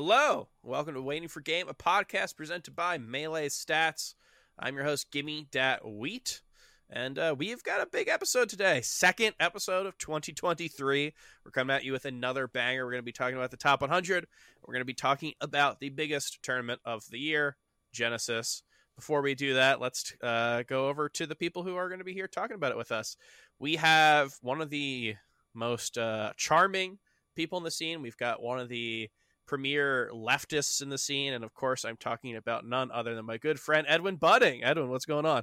Hello, welcome to Waiting for Game, a podcast presented by Melee Stats. I'm your host, Gimme Dat Wheat, and uh, we've got a big episode today. Second episode of 2023. We're coming at you with another banger. We're going to be talking about the top 100. We're going to be talking about the biggest tournament of the year, Genesis. Before we do that, let's uh, go over to the people who are going to be here talking about it with us. We have one of the most uh, charming people in the scene. We've got one of the premier leftists in the scene, and of course, I'm talking about none other than my good friend Edwin Budding. Edwin, what's going on?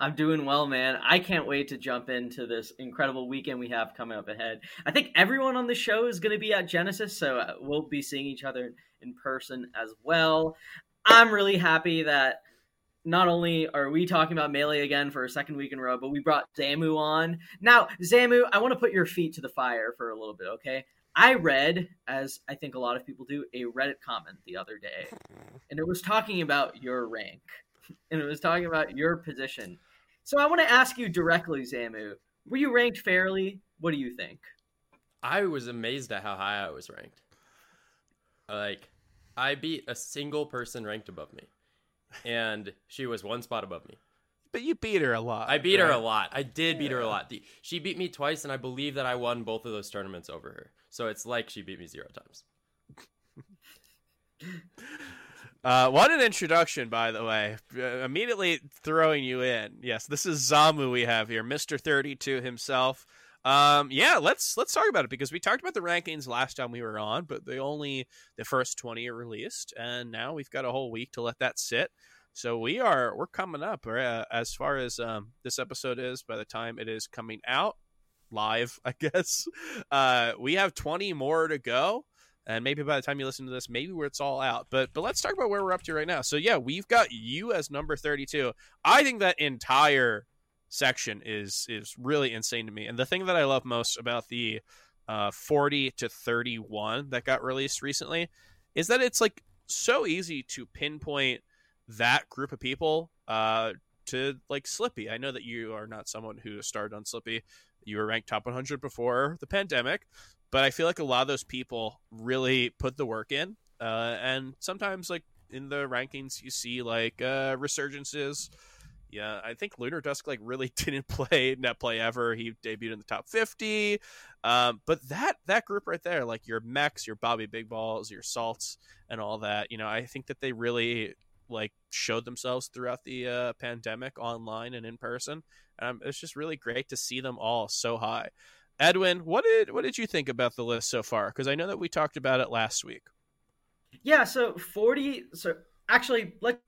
I'm doing well, man. I can't wait to jump into this incredible weekend we have coming up ahead. I think everyone on the show is going to be at Genesis, so uh, we'll be seeing each other in person as well. I'm really happy that not only are we talking about Melee again for a second week in a row, but we brought Zamu on. Now, Zamu, I want to put your feet to the fire for a little bit, okay? I read, as I think a lot of people do, a Reddit comment the other day, and it was talking about your rank, and it was talking about your position. So I want to ask you directly, Zamu, were you ranked fairly? What do you think? I was amazed at how high I was ranked. Like, I beat a single person ranked above me, and she was one spot above me. But you beat her a lot. I beat right? her a lot. I did beat her a lot. The, she beat me twice, and I believe that I won both of those tournaments over her. So it's like she beat me zero times. Uh, what an introduction, by the way. Uh, immediately throwing you in. Yes, this is Zamu we have here, Mister Thirty Two himself. Um, yeah, let's let's talk about it because we talked about the rankings last time we were on, but the only the first twenty are released, and now we've got a whole week to let that sit. So we are we're coming up uh, as far as um, this episode is. By the time it is coming out live, I guess. Uh, we have twenty more to go and maybe by the time you listen to this maybe where it's all out. But but let's talk about where we're up to right now. So yeah we've got you as number 32 i think that entire section is is really insane to me. And the thing that i love most about the uh 40 to 31 that got released recently is that it's like so easy to pinpoint that group of people uh to like slippy. I know that you are not someone who started on slippy you were ranked top 100 before the pandemic but I feel like a lot of those people really put the work in. Uh, and sometimes, like in the rankings, you see like uh, resurgences. Yeah, I think Lunar Dusk like really didn't play net play ever. He debuted in the top fifty. Um, but that that group right there, like your mechs, your Bobby Big Balls, your salts, and all that, you know, I think that they really like showed themselves throughout the uh, pandemic online and in person. And it's just really great to see them all so high. Edwin, what did what did you think about the list so far? Because I know that we talked about it last week. Yeah, so forty. So actually, like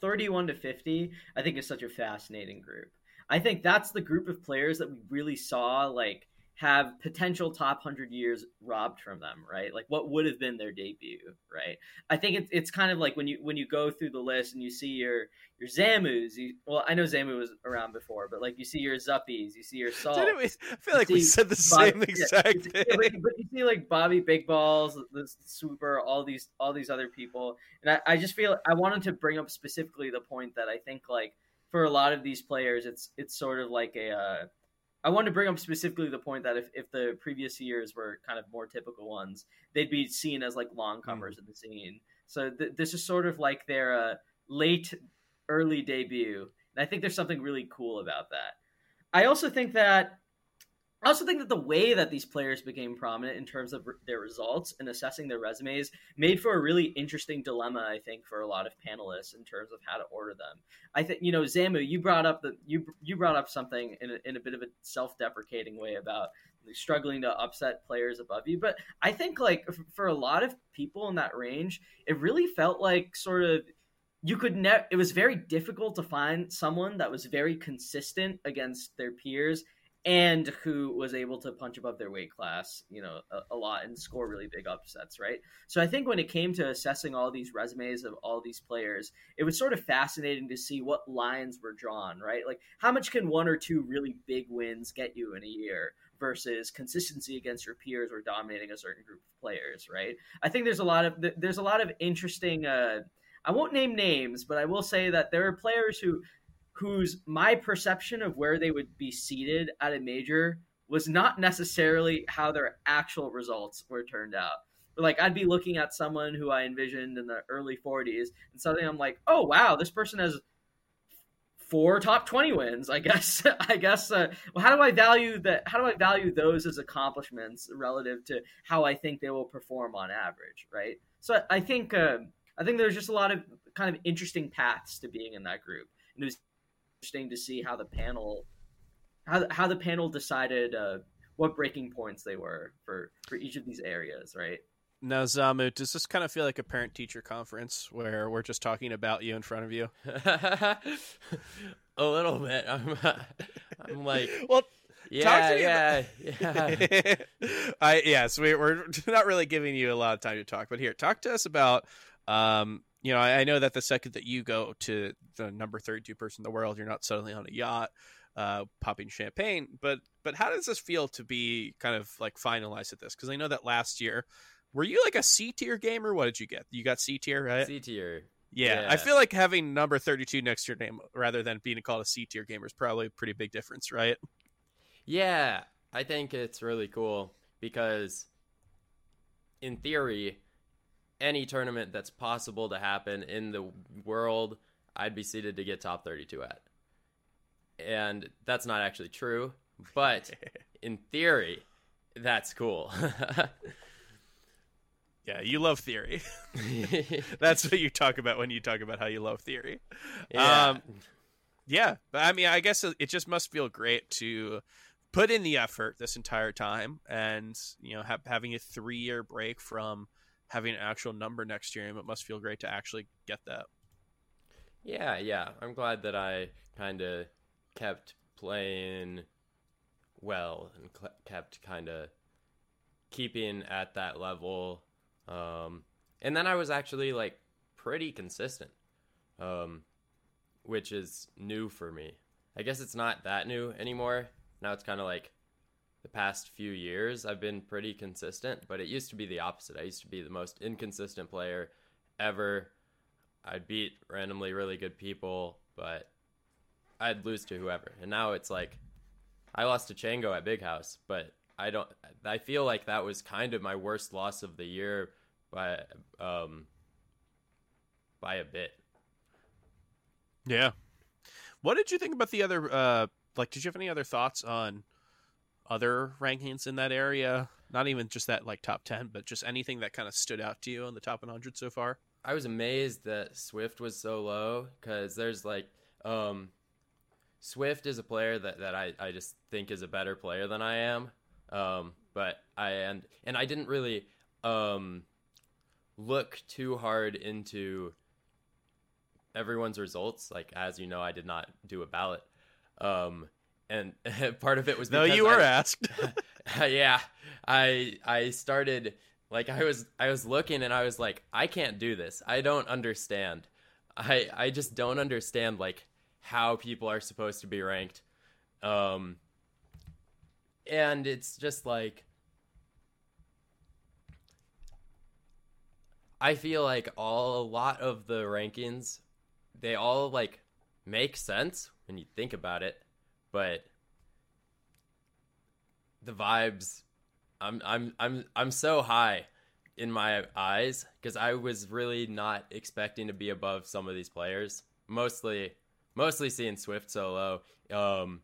thirty-one to fifty, I think is such a fascinating group. I think that's the group of players that we really saw like have potential top 100 years robbed from them right? Like what would have been their debut right? I think it's, it's kind of like when you when you go through the list and you see your your zamus you, well i know zamu was around before but like you see your zuppies you see your salt we, i feel like we said the Bobby, same exact yeah, thing. but, but, you see like bobby big balls the swooper all these all these other people. And I, I just feel i wanted to bring up specifically the point that i think like for a lot of these players it's it's sort of like a uh, I wanted to bring up specifically the point that if, if the previous years were kind of more typical ones, they'd be seen as like long comers mm. in the scene. So th- this is sort of like their uh, late, early debut, and I think there's something really cool about that. I also think that I also think that the way that these players became prominent in terms of their results and assessing their resumes made for a really interesting dilemma, I think, for a lot of panelists in terms of how to order them. I think, you know, Zamu, you brought up the you you brought up something in a, in a bit of a self-deprecating way about struggling to upset players above you, but I think like for a lot of people in that range, it really felt like sort of you could never it was very difficult to find someone that was very consistent against their peers and who was able to punch above their weight class, you know, a, a, lot and score really big upsets, right? So I think when it came to assessing all these resumes of all these players, it was sort of fascinating to see what lines were drawn, right? Like how much can one or two really big wins get you in a year versus consistency against your peers or dominating a certain group of players, right? I think there's a lot of there's a lot of interesting uh I won't name names, but I will say that there are players who whose my perception of where they would be seated at a major was not necessarily how their actual results were turned out. like I'd be looking at someone who I envisioned in the early 40s, and suddenly I'm like, oh wow, this person has four top 20 wins. I guess I guess uh, well, how do I value that? How do I value those as accomplishments relative to how I think they will perform on average, right? So I think uh, I think there's just a lot of kind of interesting paths to being in that group, and it was interesting to see how the panel how how the panel decided uh, what breaking points they were for for each of these areas, right? Now, Zamu, does this kind of feel like a parent teacher conference where we're just talking about you in front of you? a little bit. I'm, I'm like, well, yeah, yeah, yeah. I yes, we, we're not really giving you a lot of time to talk, but here, talk to us about. Um, you know, I, I know that the second that you go to the number thirty-two person in the world, you're not suddenly on a yacht uh, popping champagne. But but how does this feel to be kind of like finalized at this? Because I know that last year, were you like a C tier gamer? What did you get? You got C tier, right? C tier. Yeah, Yeah. I feel like having number thirty-two next to your name rather than being called a C tier gamer is probably a pretty big difference, right? Yeah, I think it's really cool because, in theory, any tournament that's possible to happen in the world, I'd be seated to get top 32 at. And that's not actually true, but in theory, that's cool. Yeah, you love theory. That's what you talk about when you talk about how you love theory. yeah. Um, Yeah, but I mean, I guess it just must feel great to put in the effort this entire time, and you know, have, having a three-year break from having an actual number next to year, it must feel great to actually get that. Yeah, yeah. I'm glad that I kind of kept playing well and cl- kept kind of keeping at that level. Um, and then I was actually like pretty consistent, um, which is new for me. I guess it's not that new anymore. Now it's kind of like the past few years I've been pretty consistent, but it used to be the opposite. I used to be the most inconsistent player ever. I'd beat randomly really good people, but I'd lose to whoever. And now it's like I lost to Chango at Big House, but I don't I feel like that was kind of my worst loss of the year by um by a bit. Yeah. What did you think about the other? Uh, like, did you have any other thoughts on other rankings in that area? Not even just that like top ten, but just anything that kind of stood out to you on the top 100 so far. I was amazed that Swift was so low because there's like um, Swift is a player that, that I, I just think is a better player than I am. Um, but I and and I didn't really um, look too hard into everyone's results. Like as you know, I did not do a ballot, um, and part of it was because you were I- asked. yeah i i started like i was i was looking and i was like i can't do this. I don't understand. I i just don't understand like how people are supposed to be ranked. Um and it's just like i feel like all a lot of the rankings they all like make sense when you think about it but the vibes i'm i'm i'm i'm so high in my eyes because i was really not expecting to be above some of these players mostly mostly seeing swift solo. um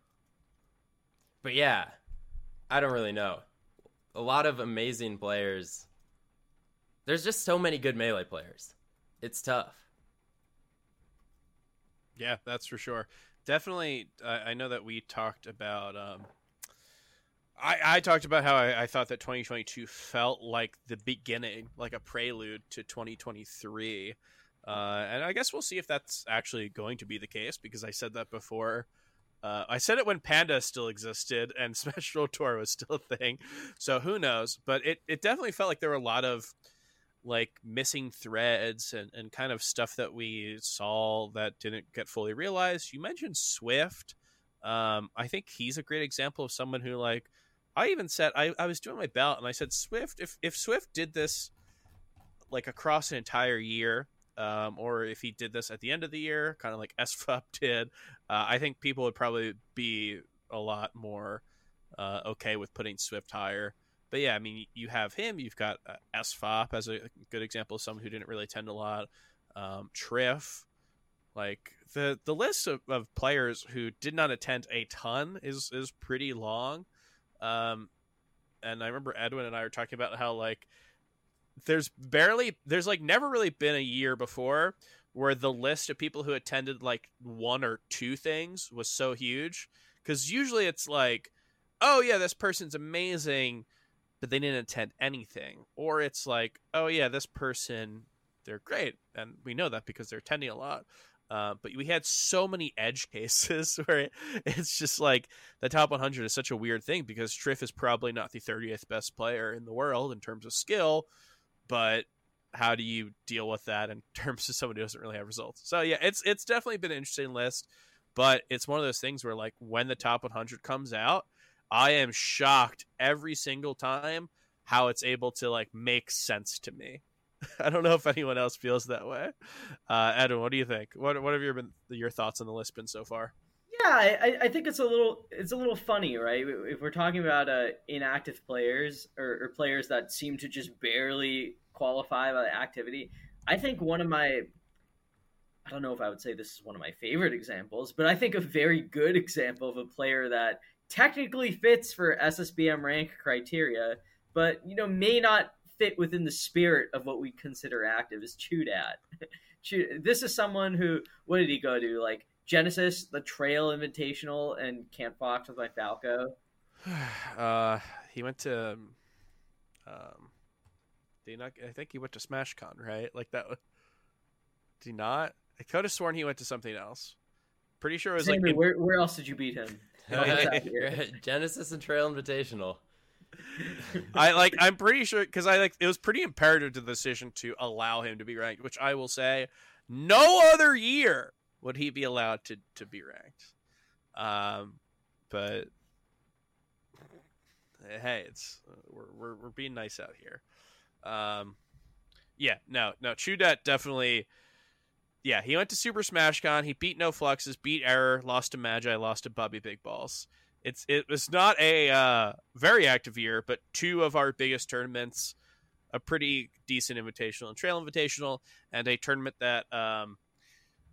but yeah i don't really know a lot of amazing players there's just so many good melee players it's tough Yeah, that's for sure. Definitely, I I know that we talked about. Um, I I talked about how I, I thought that 2022 felt like the beginning, like a prelude to 2023, uh, and I guess we'll see if that's actually going to be the case because I said that before. Uh, I said it when Panda still existed and Smash Tour was still a thing, so who knows? But it, it definitely felt like there were a lot of like missing threads and, and kind of stuff that we saw that didn't get fully realized. You mentioned Swift. Um, I think he's a great example of someone who like I even said I, I was doing my belt and I said Swift if if Swift did this like across an entire year, um, or if he did this at the end of the year, kind of like SFOP did, uh, I think people would probably be a lot more uh, okay with putting Swift higher but yeah, I mean, you have him. You've got uh, SFOP as a good example of someone who didn't really attend a lot. Um, Triff, like the the list of, of players who did not attend a ton is is pretty long. Um, and I remember Edwin and I were talking about how like there's barely there's like never really been a year before where the list of people who attended like one or two things was so huge because usually it's like oh yeah this person's amazing but they didn't attend anything. Or it's like oh yeah this person they're great. And we know that because they're attending a lot. Uh, but we had so many edge cases where it's just like the top 100 is such a weird thing because Triff is probably not the 30th best player in the world in terms of skill, but how do you deal with that in terms of somebody who doesn't really have results? So yeah, it's it's definitely been an interesting list, but it's one of those things where like when the top 100 comes out, I am shocked every single time how it's able to like make sense to me. I don't know if anyone else feels that way. Uh, Edwin, what do you think? What what have your been your thoughts on the list been so far? Yeah, I, I think it's a little it's a little funny, right? If we're talking about uh, inactive players or, or players that seem to just barely qualify by activity, I think one of my I don't know if I would say this is one of my favorite examples, but I think a very good example of a player that technically fits for SSBM rank criteria, but you know may not fit within the spirit of what we consider active is Chudat. this is someone who what did he go to like Genesis, the Trail Invitational, and Camp Fox with my Falco. Uh, he went to. Um, did he not? I think he went to SmashCon, right? Like that. Did he not? I could have sworn he went to something else. Pretty sure it was like. In... Where, where else did you beat him? Genesis and Trail Invitational. I like. I'm pretty sure because I like. It was pretty imperative to the decision to allow him to be ranked, which I will say, no other year would he be allowed to to be ranked. Um, but hey, it's we're we're, we're being nice out here. Um, yeah, no, no, Chudat definitely. Yeah, he went to Super Smash Con. He beat No Fluxes, beat Error, lost to Magi, lost to Bobby Big Balls it's it was not a uh, very active year, but two of our biggest tournaments, a pretty decent invitational and trail invitational, and a tournament that, um,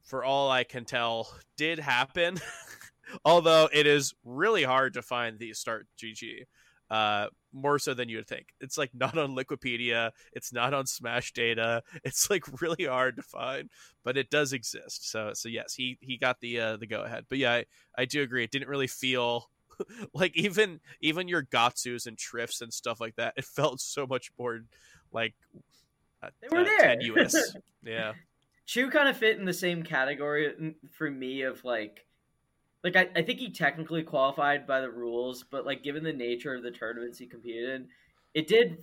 for all I can tell, did happen. Although it is really hard to find the start GG, uh, more so than you would think. It's like not on Liquipedia, it's not on Smash Data. It's like really hard to find, but it does exist. So so yes, he he got the uh, the go ahead. But yeah, I, I do agree. It didn't really feel like even even your Gahtzus and Triffs and stuff like that, it felt so much more like uh, they were uh, there. yeah, Chu kind of fit in the same category for me of like like I, I think he technically qualified by the rules, but like given the nature of the tournaments he competed in, it did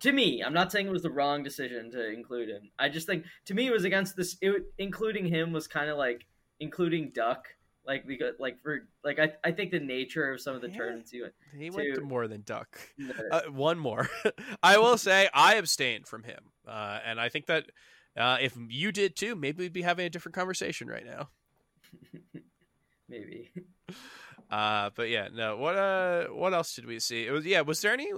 to me. I'm not saying it was the wrong decision to include him. I just think to me it was against this. It, including him was kind of like including Duck like we because like for like I, I think the nature of some of the yeah, tournaments he went he to, went to more than duck uh, one more i will say i abstained from him uh, and i think that uh, if you did too maybe we'd be having a different conversation right now maybe uh but yeah no what uh what else did we see it was yeah was there any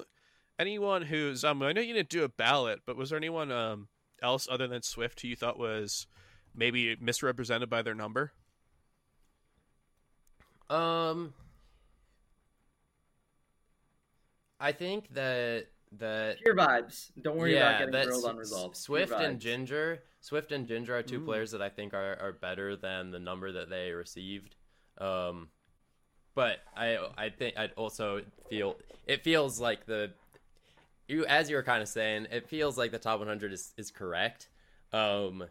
anyone who's um i know you didn't do a ballot but was there anyone um else other than swift who you thought was maybe misrepresented by their number um, I think that that pure vibes. Don't worry yeah, about getting grilled on results. Swift and Ginger, Swift and Ginger are two Ooh. players that I think are, are better than the number that they received. Um, but I I think I'd also feel it feels like the you as you were kind of saying it feels like the top 100 is is correct. Um,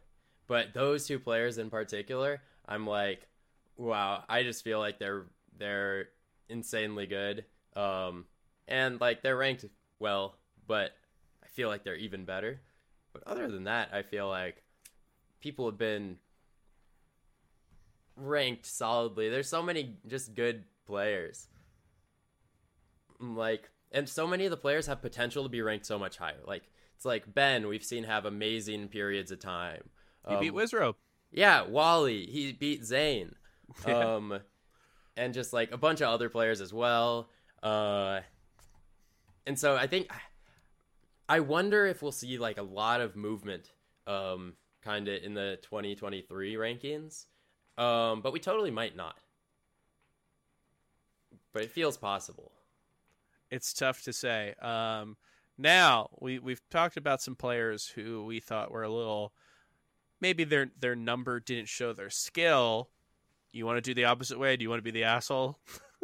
but those two players in particular, I'm like wow, I just feel like they're they're insanely good. Um, and like they're ranked well, but I feel like they're even better. But other than that, I feel like people have been ranked solidly. There's so many just good players. Like and so many of the players have potential to be ranked so much higher. Like it's like Ben, we've seen have amazing periods of time. He um, beat Wizrobe. Yeah, Wally. He beat Zane. Um, and just like a bunch of other players as well. Uh, and so I think I wonder if we'll see like a lot of movement, um, kind of in the 2023 rankings, um, but we totally might not. But it feels possible. It's tough to say. Um, now we we've talked about some players who we thought were a little, maybe their their number didn't show their skill. You want to do the opposite way? Do you want to be the asshole?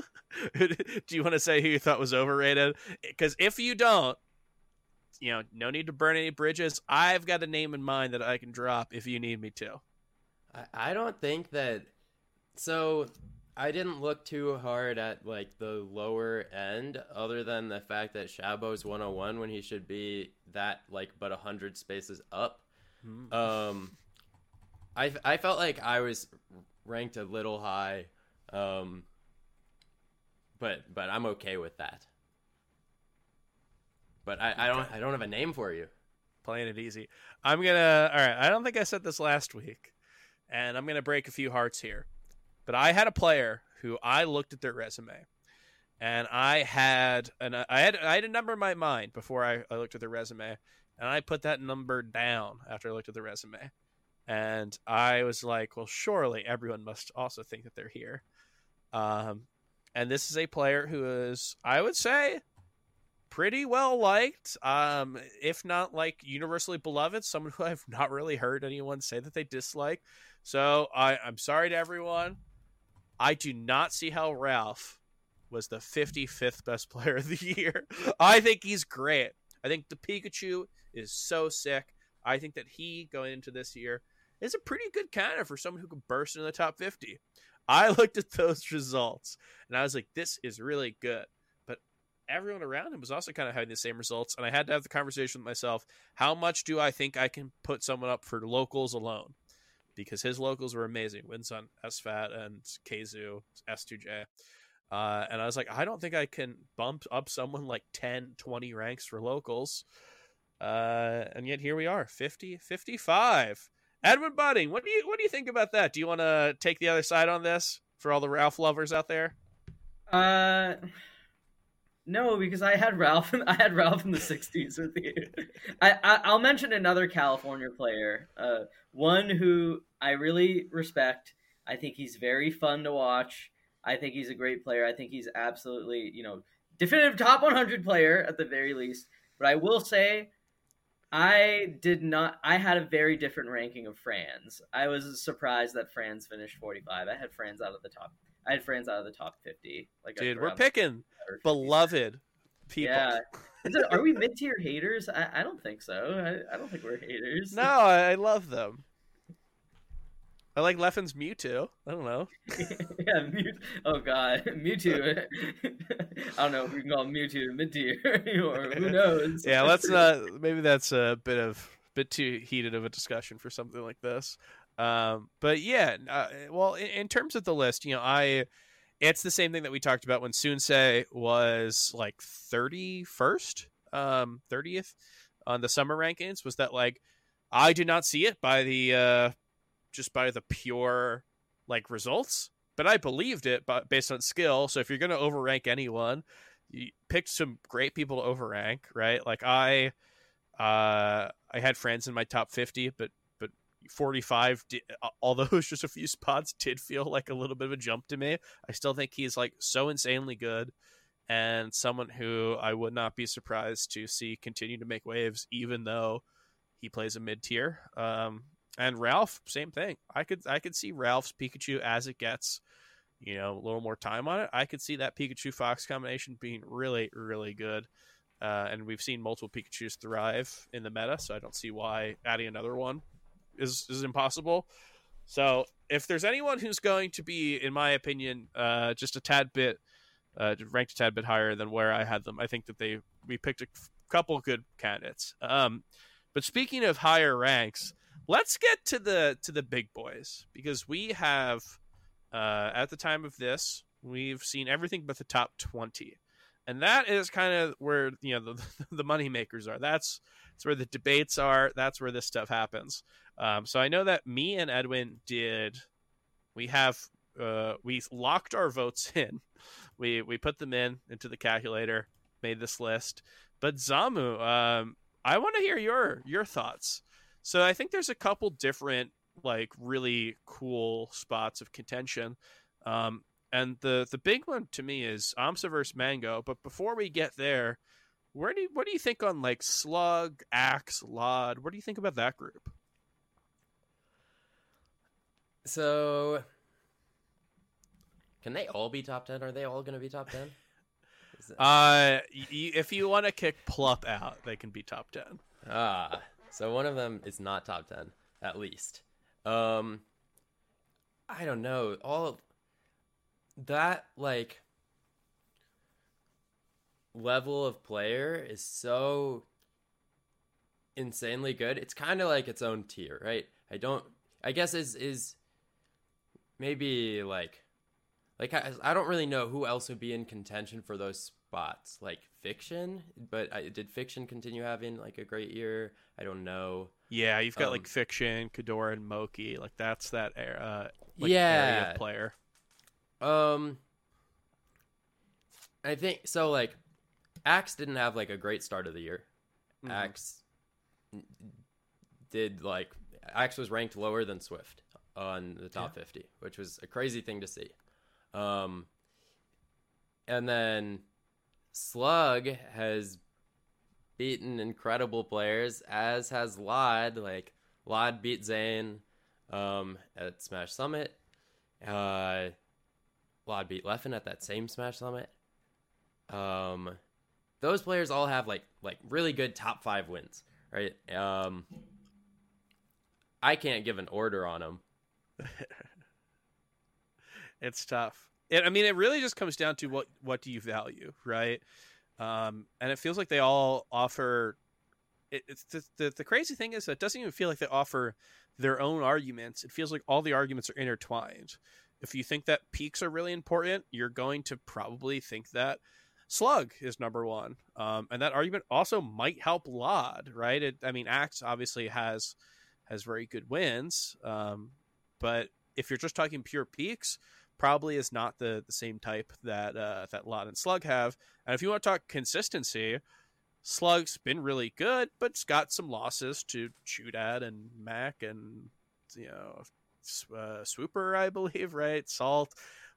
do you want to say who you thought was overrated? Because if you don't, you know, no need to burn any bridges. I've got a name in mind that I can drop if you need me to. I, I don't think that. So I didn't look too hard at like the lower end, other than the fact that Shabo's 101 when he should be that like but hundred spaces up. Hmm. Um, I I felt like I was ranked a little high. Um, but but I'm okay with that. But I, I don't I don't have a name for you. Playing it easy. I'm gonna all right. I don't think I said this last week, and I'm gonna break a few hearts here. But I had a player who I looked at their resume, and I had an I had I had a number in my mind before I, I looked at their resume, and I put that number down after I looked at the resume, and I was like, well, surely everyone must also think that they're here. Um, and this is a player who is, I would say, pretty well liked, um, if not like universally beloved. Someone who I've not really heard anyone say that they dislike. So I, I'm sorry to everyone. I do not see how Ralph was the 55th best player of the year. I think he's great. I think the Pikachu is so sick. I think that he going into this year is a pretty good candidate for someone who could burst into the top 50. I looked at those results and I was like, this is really good. Everyone around him was also kind of having the same results. And I had to have the conversation with myself how much do I think I can put someone up for locals alone? Because his locals were amazing. Wins on SFAT and KZoo, S2J. Uh, and I was like, I don't think I can bump up someone like 10, 20 ranks for locals. Uh, and yet here we are, 50, 55. Edwin Budding, what do you what do you think about that? Do you want to take the other side on this for all the Ralph lovers out there? Uh, no, because I had Ralph. I had Ralph in the '60s with you. I, I will mention another California player, uh, one who I really respect. I think he's very fun to watch. I think he's a great player. I think he's absolutely, you know, definitive top 100 player at the very least. But I will say I did not. I had a very different ranking of Franz. I was surprised that Franz finished 45. I had Franz out of the top. I had Franz out of the top 50. Like dude, we're picking beloved people. Yeah. It, are we mid tier haters? I, I, don't think so. I, I, don't think we're haters. No, I love them. I like Leffen's Mewtwo. I don't know. yeah, Mew. Oh God, Mewtwo. I don't know if we can call Mewtwo mid tier or who knows. yeah, let's not. Maybe that's a bit of bit too heated of a discussion for something like this. Um, but yeah, uh, well, in, in, terms of the list, you know, I it's the same thing that we talked about when Sunsei was like thirty first, um, thirtieth on the summer rankings. Was that like I did not see it by the uh just by the pure like results, but I believed it but based on skill. So if you're going to overrank anyone, you picked some great people to overrank, right? Like I uh I had Franz in my top 50, but but 45 did, although it was just a few spots did feel like a little bit of a jump to me. I still think he's like so insanely good and someone who I would not be surprised to see continue to make waves even though he plays a mid tier. Um, and Ralph, same thing. I could I could see Ralph's Pikachu as it gets, you know, a little more time on it. I could see that Pikachu Fox combination being really really good. Uh, and we've seen multiple Pikachu's thrive in the meta, so I don't see why adding another one is is impossible. So if there's anyone who's going to be, in my opinion, uh, just a tad bit uh, ranked a tad bit higher than where I had them, I think that they we picked a couple good candidates. Um, but speaking of higher ranks, let's get to the to the big boys because we have uh, at the time of this we've seen everything but the top 20 and that is kind of where you know the, the money makers are that's that's where the debates are that's where this stuff happens um, so i know that me and edwin did we have uh, we locked our votes in we we put them in into the calculator made this list. But Zamu, um, I want to hear your your thoughts. So I think there's a couple different like really cool spots of contention. Um, and the the big one to me is Amsa versus Mango. But before we get there, where do you, what do you think on like Slug, Axe, Lod? What do you think about that group? So, can they all be top ten? Are they all going to be top ten? Uh, y- if you want to kick Plup out, they can be top ten. Ah, so one of them is not top ten, at least. Um, I don't know. All that like level of player is so insanely good. It's kind of like its own tier, right? I don't. I guess is is maybe like like I, I don't really know who else would be in contention for those spots like fiction but I, did fiction continue having like a great year i don't know Yeah, you've got Um, like Fiction, Kadora, and Moki. Like that's that era, like, Yeah. area player. um i think so like axe didn't have like a great start of the year. Mhm. axe did like axe was ranked lower than swift on the top 50 which was a crazy thing to see. Um and then slug has beaten incredible players as has lod like lod beat zane um at smash summit. Uh lod beat leffen at that same smash summit. Um those players all have like like really good top five wins right um i can't give an order on them It's tough. It, I mean, it really just comes down to what what do you value, right? Um, and it feels like they all offer. It, it's the, the the crazy thing is that it doesn't even feel like they offer their own arguments. It feels like all the arguments are intertwined. If you think that peaks are really important, you're going to probably think that Slug is number one, um, and that argument also might help Lod, right? It, I mean, Axe obviously has has very good wins, um, but if you're just talking pure peaks, probably is not the the same type that uh, that Lod and Slug have. And if you want to talk consistency, Slug's been really good, but it's got some losses to Chudat and Mac and you know uh, Swooper, I believe, right? Salt,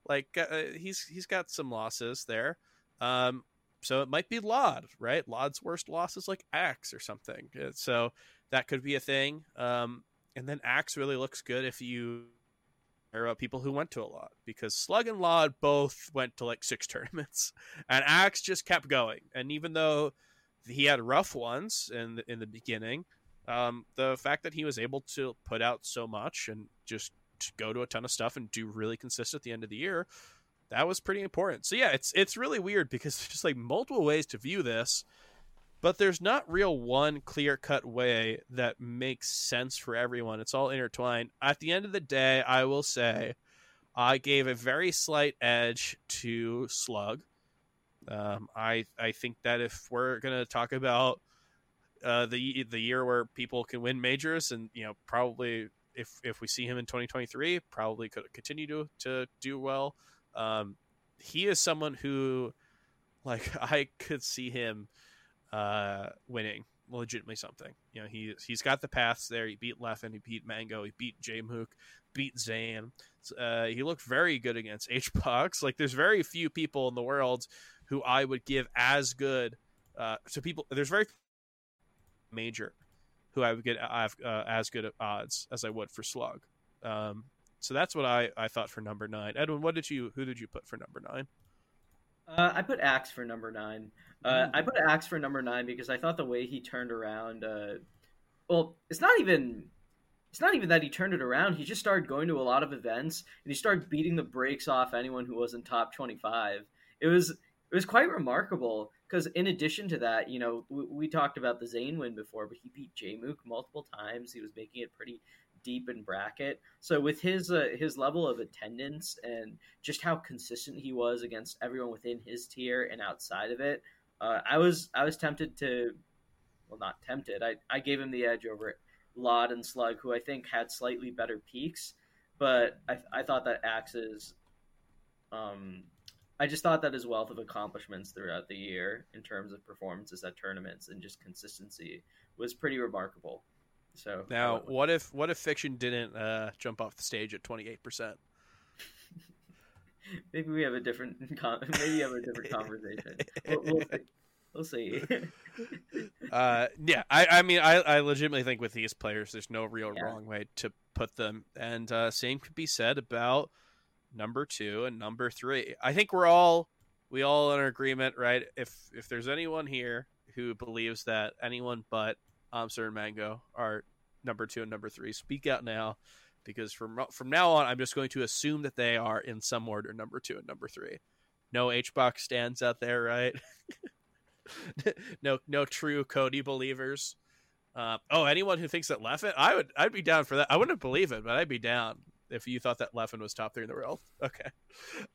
like uh, he's he's got some losses there. Um, so it might be Lod, right? Lod's worst loss is like Axe or something. Uh, So that could be a thing. Um, and then Axe really looks good if you are about people who went to a lot because Slug and Lod both went to like six tournaments, and Axe just kept going. And even though he had rough ones in the, in the beginning, um, the fact that he was able to put out so much and just go to a ton of stuff and do really consistent at the end of the year, that was pretty important. So yeah, it's it's really weird because there's just like multiple ways to view this, but there's not real one clear cut way that makes sense for everyone. It's all intertwined. At the end of the day, I will say I gave a very slight edge to Slug. Um, I I think that if we're gonna talk about uh, the the year where people can win majors, and you know probably if if we see him in 2023, probably could continue to to do well. Um, he is someone who, like, I could see him uh, winning legitimately something. You know, he he's got the paths there. He beat Leffen, he beat Mango, he beat Jmook, beat Zane. Uh, he looked very good against HBox. Like, there's very few people in the world who I would give as good uh, to people. There's very major who I would get uh, uh, as good odds as I would for Slug. Um, so that's what I, I thought for number nine. Edwin, what did you who did you put for number nine? Uh, I put Axe for number nine. Uh, I put Axe for number nine because I thought the way he turned around. Uh, well, it's not even. It's not even that he turned it around. He just started going to a lot of events and he started beating the brakes off anyone who wasn't top twenty-five. It was it was quite remarkable because in addition to that, you know, we, we talked about the Zane win before, but he beat Jmook multiple times. He was making it pretty deep in bracket. So with his uh, his level of attendance and just how consistent he was against everyone within his tier and outside of it, uh, I was I was tempted to, well, not tempted. I I gave him the edge over Lod and Slug, who I think had slightly better peaks, but I I thought that Axe's um I just thought that his wealth of accomplishments throughout the year in terms of performances at tournaments and just consistency was pretty remarkable. So now, what if what if fiction didn't uh, jump off the stage at twenty eight percent? Maybe we have a different maybe we have a different conversation. We'll, we'll see. We'll see. uh, yeah, I, I mean, I, I legitimately think with these players, there's no real Yeah. wrong way to put them, and uh, same could be said about number two and number three. I think we're all we all in agreement, right? If if there's anyone here who believes that anyone but Amsa and Mango are number two and number three, speak out now, because from from now on, I'm just going to assume that they are in some order number two and number three. No H box stands out there, right? no no true Cody believers. Uh, oh, anyone who thinks that Leffen, I would I'd be down for that. I wouldn't believe it, but I'd be down if you thought that Leffen was top three in the world. Okay.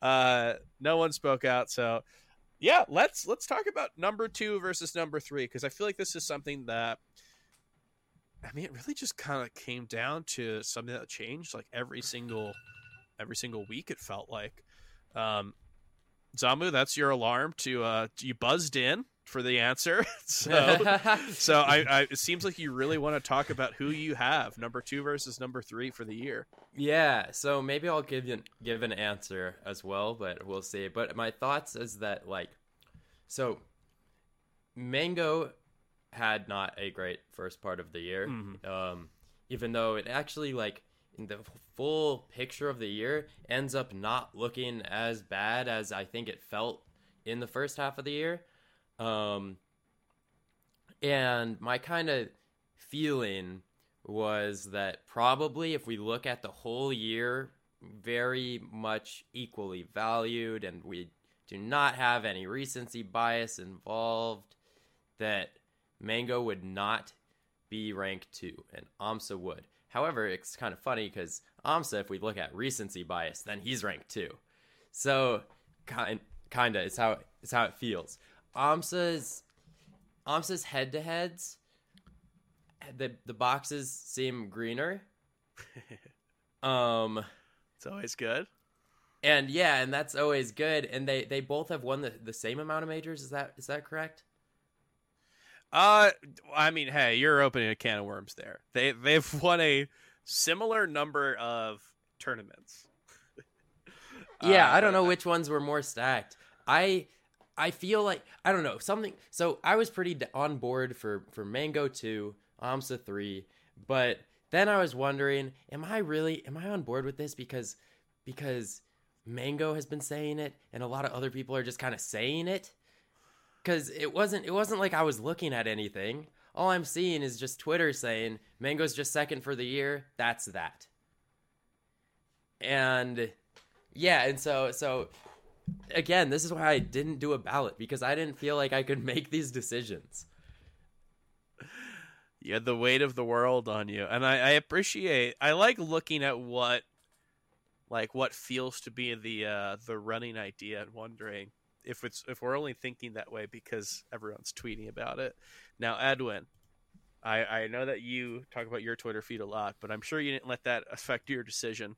Uh, no one spoke out, so yeah, let's let's talk about number two versus number three because I feel like this is something that I mean it really just kind of came down to something that changed like every single every single week. It felt like. Um, Zamu, that's your alarm to uh you buzzed in for the answer. so so I, I it seems like you really want to talk about who you have number two versus number three for the year. Yeah, so maybe I'll give you give an answer as well, but we'll see. But my thoughts is that like, so Mango had not a great first part of the year. Mhm. Um, even though it actually like in the full picture of the year ends up not looking as bad as I think it felt in the first half of the year. Um, and my kind of feeling was that probably if we look at the whole year, very much equally valued, and we do not have any recency bias involved, that Mango would not be ranked two, and Amsa would. However, it's kind of funny because Amsa, if we look at recency bias, then he's ranked two. So, kind kinda, it's how it's how it feels. Amsa's Amsa's head to heads, the the boxes seem greener. um, It's always good. and yeah, and that's always good. And they they both have won the, the same amount of majors. Is that is that correct? Uh, I mean, hey, you're opening a can of worms there. They they've won a similar number of tournaments. Yeah, Uh, I don't know which ones were more stacked. I I feel like I don't know something. So I was pretty on board for for Mango two, Amsa three, but then I was wondering, am I really am I on board with this because because Mango has been saying it and a lot of other people are just kind of saying it because it wasn't it wasn't like I was looking at anything. All I'm seeing is just Twitter saying Mango's just second for the year. That's that. And yeah, and so so again, this is why I didn't do a ballot because I didn't feel like I could make these decisions. You had the weight of the world on you, and I, I appreciate. I like looking at what, like, what feels to be the uh, the running idea, and wondering if it's if we're only thinking that way because everyone's tweeting about it. Now, Edwin, I I know that you talk about your Twitter feed a lot, but I'm sure you didn't let that affect your decision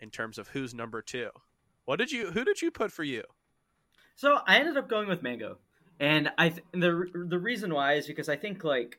in terms of who's number two. What did you? Who did you put for you? So I ended up going with Mango, and I th- the the reason why is because I think like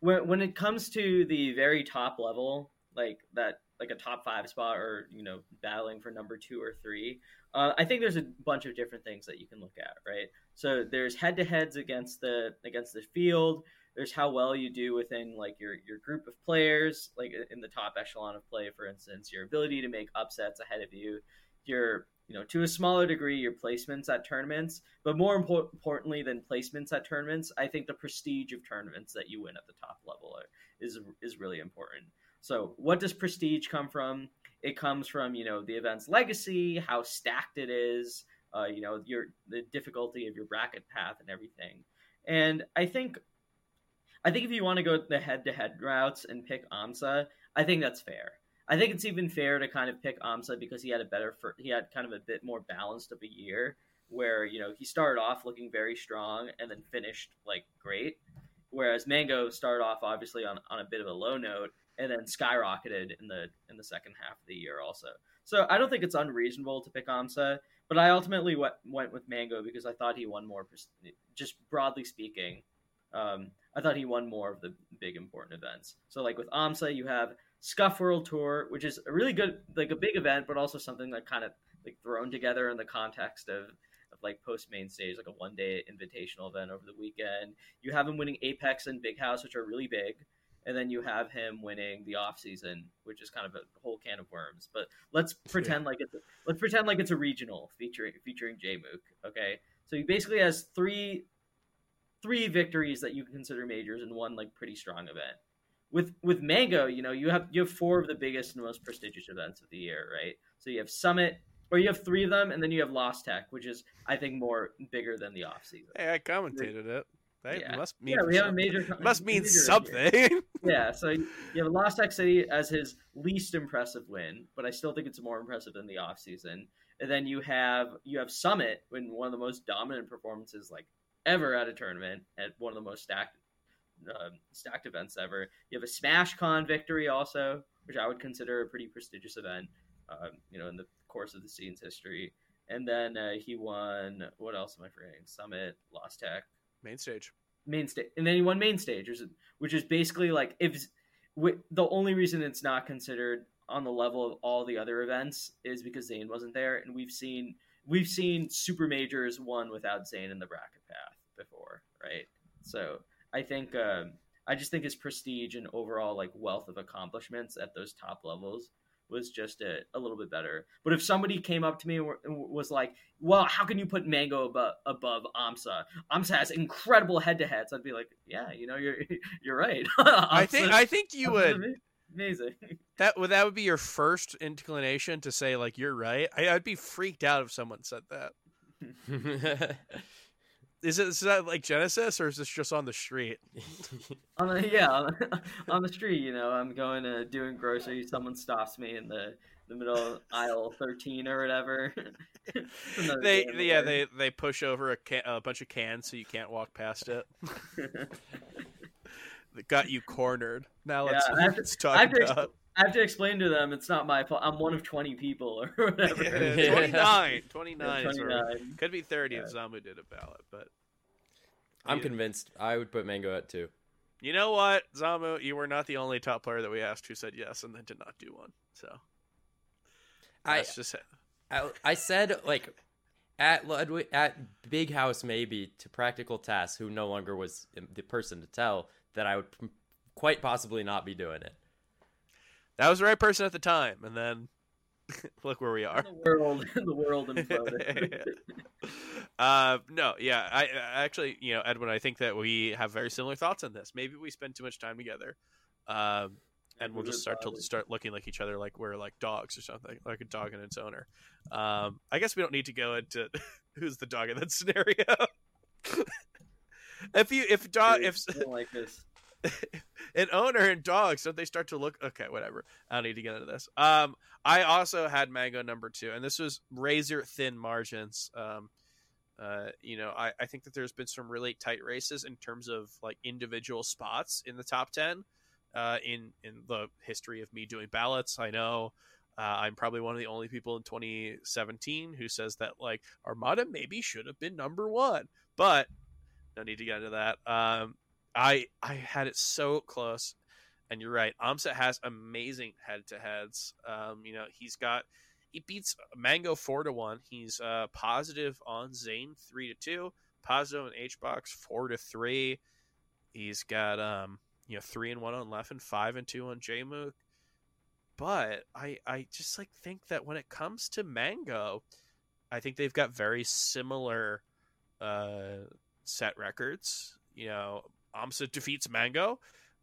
when when it comes to the very top level, like that like a top five spot or you know battling for number two or three, uh, I think there's a bunch of different things that you can look at, right? So there's head to heads against the against the field. There's how well you do within like your your group of players, like in the top echelon of play, for instance, your ability to make upsets ahead of you, your you know to a smaller degree your placements at tournaments but more impor- importantly than placements at tournaments i think the prestige of tournaments that you win at the top level are, is is really important so what does prestige come from? It comes from you know the event's legacy how stacked it is uh, you know your the difficulty of your bracket path and everything. And i think i think if you want to go the head-to-head routes and pick amsa i think that's fair. I think it's even fair to kind of pick Amsa because he had a better, he had kind of a bit more balanced of a year where you know he started off looking very strong and then finished like great, whereas Mango started off obviously on, on a bit of a low note and then skyrocketed in the in the second half of the year also. So I don't think it's unreasonable to pick Amsa, but I ultimately went, went with Mango because I thought he won more. Just broadly speaking, um, I thought he won more of the big important events. So like with Amsa, you have Scuff World Tour, which is a really good, like a big event, but also something that kind of like thrown together in the context of of like post main stage, like a one day invitational event over the weekend. You have him winning Apex and Big House, which are really big and then you have him winning the off season, which is kind of a whole can of worms. But let's pretend yeah. like it's a, let's pretend like it's a regional featuring featuring Jmook. Okay, so he basically has three three victories that you can consider majors and one like pretty strong event. With with Mango, you know, you have you have four of the biggest and most prestigious events of the year, right? So you have Summit, or you have three of them, and then you have Lost Tech, which is I think more bigger than the off season. Hey, I commentated it. That yeah. must mean yeah, we have something. a major must mean something. yeah, so you have Lost Tech City as his least impressive win, but I still think it's more impressive than the off season. And then you have you have Summit when one of the most dominant performances like ever at a tournament at one of the most stacked uh, stacked events ever. You have a Smash Con victory also, which I would consider a pretty prestigious event. Um, you know, in the course of the scene's history. And then uh, he won. What else am I forgetting? Summit, Lost Tech, Main stage. Main stage, and then he won main stage, which is basically like if the only reason it's not considered on the level of all the other events is because Zain wasn't there, and we've seen we've seen super majors won without Zain in the bracket path before, right? So I think um, I just think his prestige and overall like wealth of accomplishments at those top levels was just a, a little bit better. But if somebody came up to me and was like, "Well, how can you put Mango above, above Amsa? Amsa has incredible head-to-heads." I'd be like, "Yeah, you know, you're you're right." I think I think you would. Amazing. That would that would be your first inclination to say like you're right. I, I'd be freaked out if someone said that. Is it is that like Genesis or is this just on the street? on the, yeah, on the, on the street. You know, I'm going to doing groceries. Someone stops me in the the middle of aisle 13 or whatever. they yeah they they push over a, can, a bunch of cans so you can't walk past it. they got you cornered. Now let's, yeah, let's talk about. To, I have to explain to them it's not my fault. I'm one of 20 people or whatever. Yeah, 29. 29, yeah, 29. could be 30 yeah. if Zamu did a ballot, but I'm convinced I would put Mango at 2. You know what, Zamu, you were not the only top player that we asked who said yes and then did not do one. So I just I, I said like at Ludwig at Big House maybe to PracticalTAS, who no longer was the person to tell that I would quite possibly not be doing it that was the right person at the time, and then look where we are. The world, the world imploded. uh, no, yeah, I, I, actually, you know, Edwin, I think that we have very similar thoughts on this. Maybe we spend too much time together, um, and we'll just start to start looking like each other, like we're like dogs or something, like a dog and its owner. Um, I guess we don't need to go into who's the dog in that scenario. if you if dog if like this an owner and dogs don't they start to look okay whatever i don't need to get into this. Um i also had mango number two and this was razor thin margins. Um uh you know i i think that there's been some really tight races in terms of like individual spots in the top 10 uh in in the history of me doing ballots. I know uh, I'm probably one of the only people in 2017 who says that like Armada maybe should have been number one, but no need to get into that. Um, I I had it so close, and you're right. Amsa has amazing head to heads. Um, you know, he's got he beats Mango four to one. He's uh, positive on Zain three to two. Positive on HBox four to three. He's got um you know three and one on left and five and two on Jmook. But I I just like think that when it comes to Mango, I think they've got very similar uh set records. You know, Amsa defeats Mango.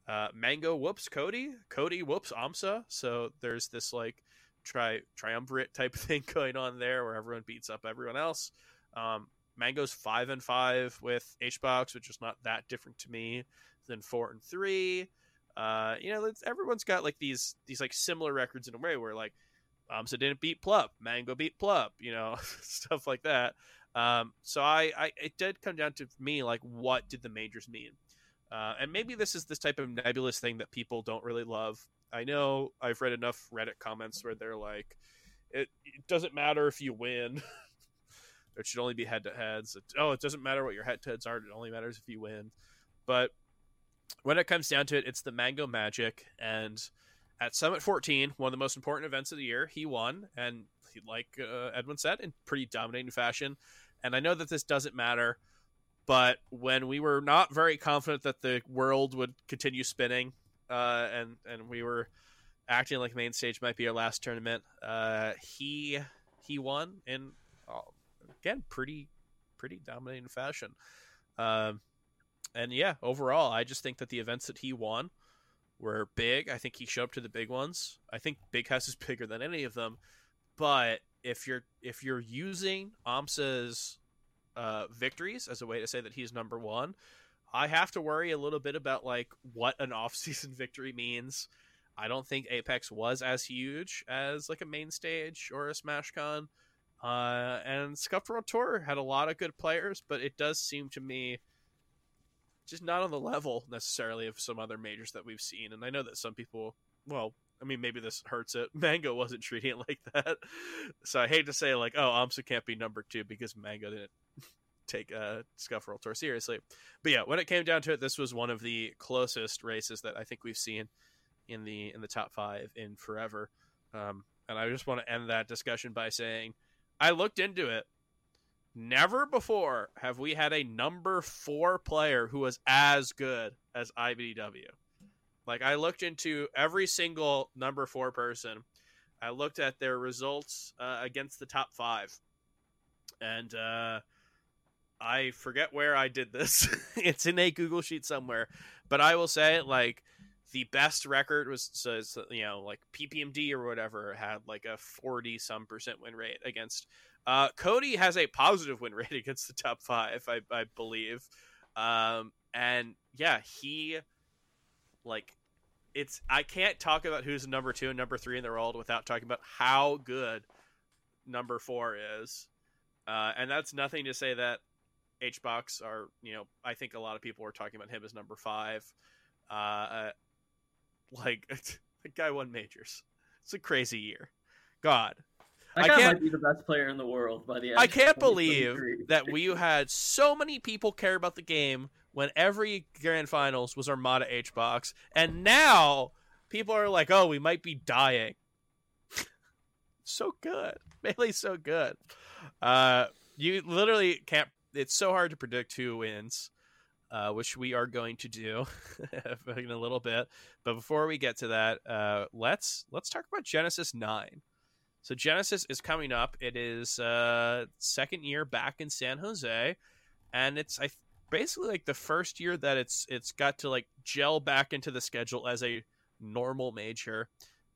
Uh, Mango whoops Cody. Cody whoops Amsa. So there's this like tri triumvirate type thing going on there where everyone beats up everyone else. Um, Mango's five and five with HBox, which is not that different to me than four and three. Uh, you know, everyone's got like these these like similar records in a way where like Amsa didn't beat Plup, Mango beat Plup, you know, stuff like that. Um, so I, I, it did come down to me like, what did the majors mean? Uh, and maybe this is this type of nebulous thing that people don't really love. I know I've read enough Reddit comments where they're like, it, it doesn't matter if you win. it should only be head to heads. Oh, it doesn't matter what your head to heads are. It only matters if you win. But when it comes down to it, it's the Mango Magic. And at Summit 14, one of the most important events of the year, he won. And he, like uh, Edwin said, in pretty dominating fashion. And I know that this doesn't matter. But when we were not very confident that the world would continue spinning, uh, and and we were acting like main stage might be our last tournament, uh, he he won in uh, again pretty pretty dominating fashion. Um, and yeah, overall, I just think that the events that he won were big. I think he showed up to the big ones. I think Big House is bigger than any of them. But if you're if you're using AMSA's uh, victories as a way to say that he's number one, I have to worry a little bit about like what an off-season victory means. I don't think Apex was as huge as like a main stage or a SmashCon. Uh, and Scuffed World Tour had a lot of good players, but it does seem to me just not on the level necessarily of some other majors that we've seen. And I know that some people, well, I mean, maybe this hurts it. Mango wasn't treating it like that, so I hate to say like, oh, AMSA can't be number two because Mango didn't take uh, Scuff World Tour seriously. But yeah, when it came down to it, this was one of the closest races that I think we've seen in the in the top five in forever. Um, and I just want to end that discussion by saying, I looked into it. Never before have we had a number four player who was as good as IBDW. Like I looked into every single number four person. I looked at their results uh, against the top five, and uh, I forget where I did this. it's in a Google sheet somewhere, but I will say like the best record was so, you know like PPMD or whatever had like a forty some percent win rate against. Uh, Cody has a positive win rate against the top five, I, I believe, um, and yeah, he like it's I can't talk about who's number two and number three in the world without talking about how good number four is. Uh, and that's nothing to say that HBox are, you know, I think a lot of people were talking about him as number five. Uh, like, the guy won majors. It's a crazy year. God. I can't, might be the best player in the world by the end. I can't believe that we had so many people care about the game when every grand finals was Armada H box, and now people are like, "Oh, we might be dying." so good, Melee's so good. Uh, you literally can't. It's so hard to predict who wins, uh, which we are going to do in a little bit. But before we get to that, uh, let's let's talk about Genesis Nine. So Genesis is coming up. It is uh, second year back in San Jose, and it's I basically like the first year that it's it's got to like gel back into the schedule as a normal major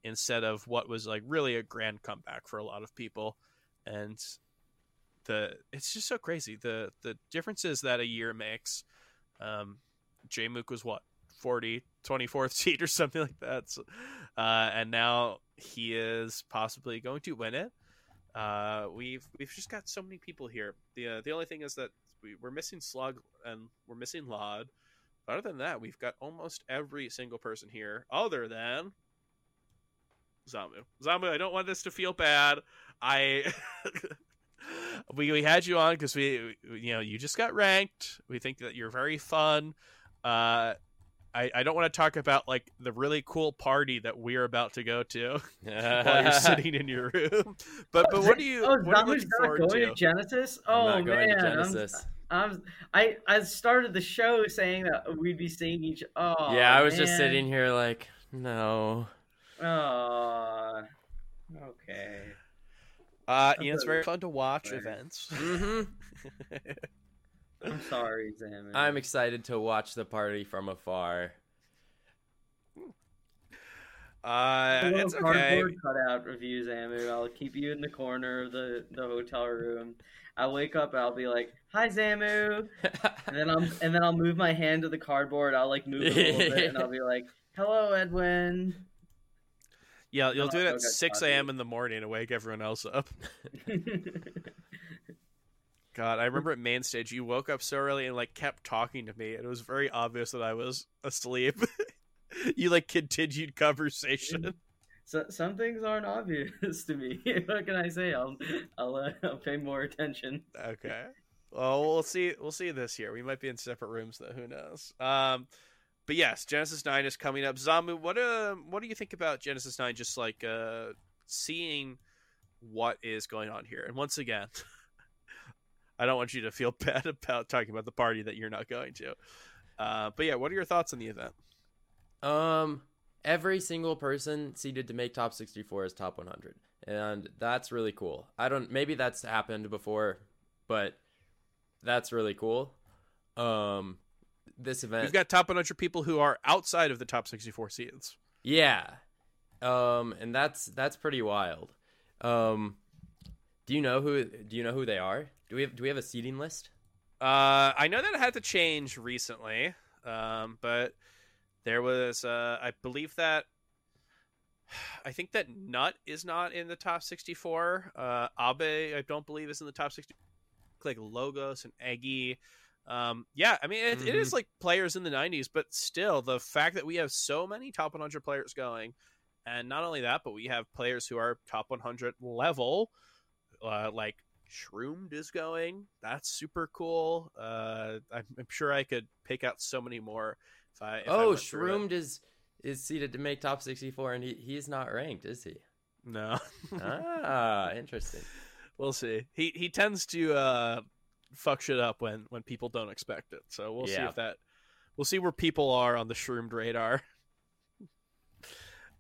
instead of what was like really a grand comeback for a lot of people and the it's just so crazy the the differences that a year makes um Jmook was what 40 24th seed or something like that so, uh and now he is possibly going to win it uh we've we've just got so many people here the uh, the only thing is that we, we're missing Slug and we're missing Lod. But other than that, we've got almost every single person here, other than Zamu. Zamu, I don't want this to feel bad. I we we had you on because we you know you just got ranked. We think that you're very fun. Uh, I, I don't want to talk about like the really cool party that we're about to go to while you're sitting in your room. But but what do you? Oh, what Zamu's not going to? to Genesis. Oh man, Genesis. I'm, I I started the show saying that we'd be seeing each. Oh yeah, I was man. just sitting here like no. Oh, okay. Uh, Ian, it's very fun to watch events. Mm-hmm. I'm sorry, Sam. I'm excited to watch the party from afar. Uh, it's okay. Cutout reviews, Amu. I'll keep you in the corner of the, the hotel room. I wake up, I'll be like, "Hi, Zamu," and then I'll and then I'll move my hand to the cardboard. I'll like move it a little bit, and I'll be like, "Hello, Edwin." Yeah, you'll do it at six a.m. in the morning to wake everyone else up. God, I remember at main stage you woke up so early and like kept talking to me, and it was very obvious that I was asleep. you like continued conversation. So, some things aren't obvious to me. what can I say? I'll I'll, uh, I'll pay more attention. Okay. Well, we'll see. We'll see this year. We might be in separate rooms, though. Who knows? Um, but yes, Genesis Nine is coming up. Zamu, what uh, what do you think about Genesis Nine? Just like uh, seeing what is going on here, and once again, I don't want you to feel bad about talking about the party that you're not going to. Uh, but yeah, what are your thoughts on the event? Um, every single person seeded to make top 64 is top 100, and that's really cool. I don't maybe that's happened before, but that's really cool. Um, this event You've got top 100 people who are outside of the top 64 seeds. Yeah. Um, and that's that's pretty wild. Um, do you know who do you know who they are? Do we have, do we have a seating list? Uh, I know that it had to change recently, um, but there was, uh, I believe that, I think that Nut is not in the top 64. Uh, Abe, I don't believe, is in the top 60. Like Logos and Eggy. Um, yeah, I mean, it, it is like players in the 90s, but still, the fact that we have so many top 100 players going, and not only that, but we have players who are top 100 level, uh, like Shroomed is going. That's super cool. Uh, I'm, I'm, sure I could pick out so many more if I. If oh, I Shroomed is is seated to make top 64, and he, he's not ranked, is he? No. ah, interesting. We'll see. He he tends to uh, fuck shit up when when people don't expect it. So we'll yeah. see if that. We'll see where people are on the shroomed radar.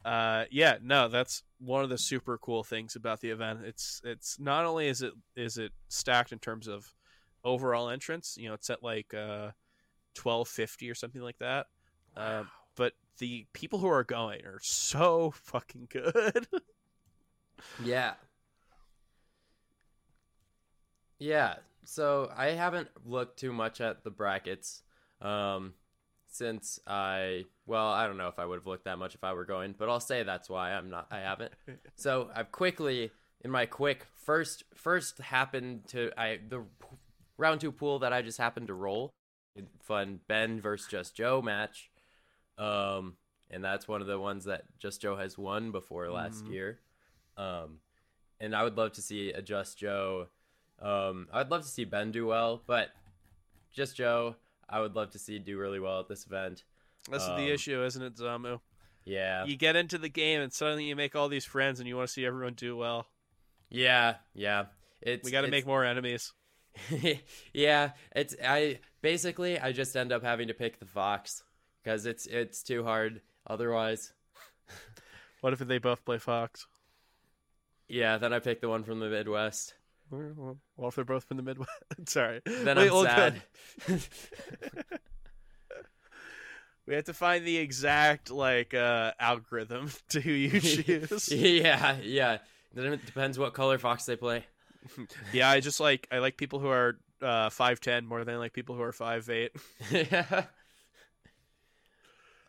uh yeah no that's one of the super cool things about the event it's it's not only is it is it stacked in terms of overall entrance you know it's at like uh 1250 or something like that wow. um, but the people who are going are so fucking good yeah yeah so i haven't looked too much at the brackets um since I well, I don't know if I would have looked that much if I were going, but I'll say that's why I'm not I haven't. so I've quickly in my quick first first happened to I the round 2 pool that I just happened to roll fun Ben versus Just Joe match. Um and that's one of the ones that Just Joe has won before last mm-hmm. year. Um and I would love to see a Just Joe um I'd love to see Ben do well, but Just Joe I would love to see do really well at this event. That's um, the issue, isn't it, Zamu? Yeah. You get into the game and suddenly you make all these friends and you want to see everyone do well. Yeah, yeah. It's we got to make more enemies. yeah, it's I basically I just end up having to pick the fox because it's it's too hard otherwise. what if they both play fox? Yeah, then I pick the one from the Midwest. Well, if they're both from the Midwest, sorry. Then Wait, I'm sad. we have to find the exact like uh, algorithm to who you choose. yeah, yeah. Then it depends what color fox they play. yeah, I just like I like people who are uh, five ten more than I like people who are five eight. yeah.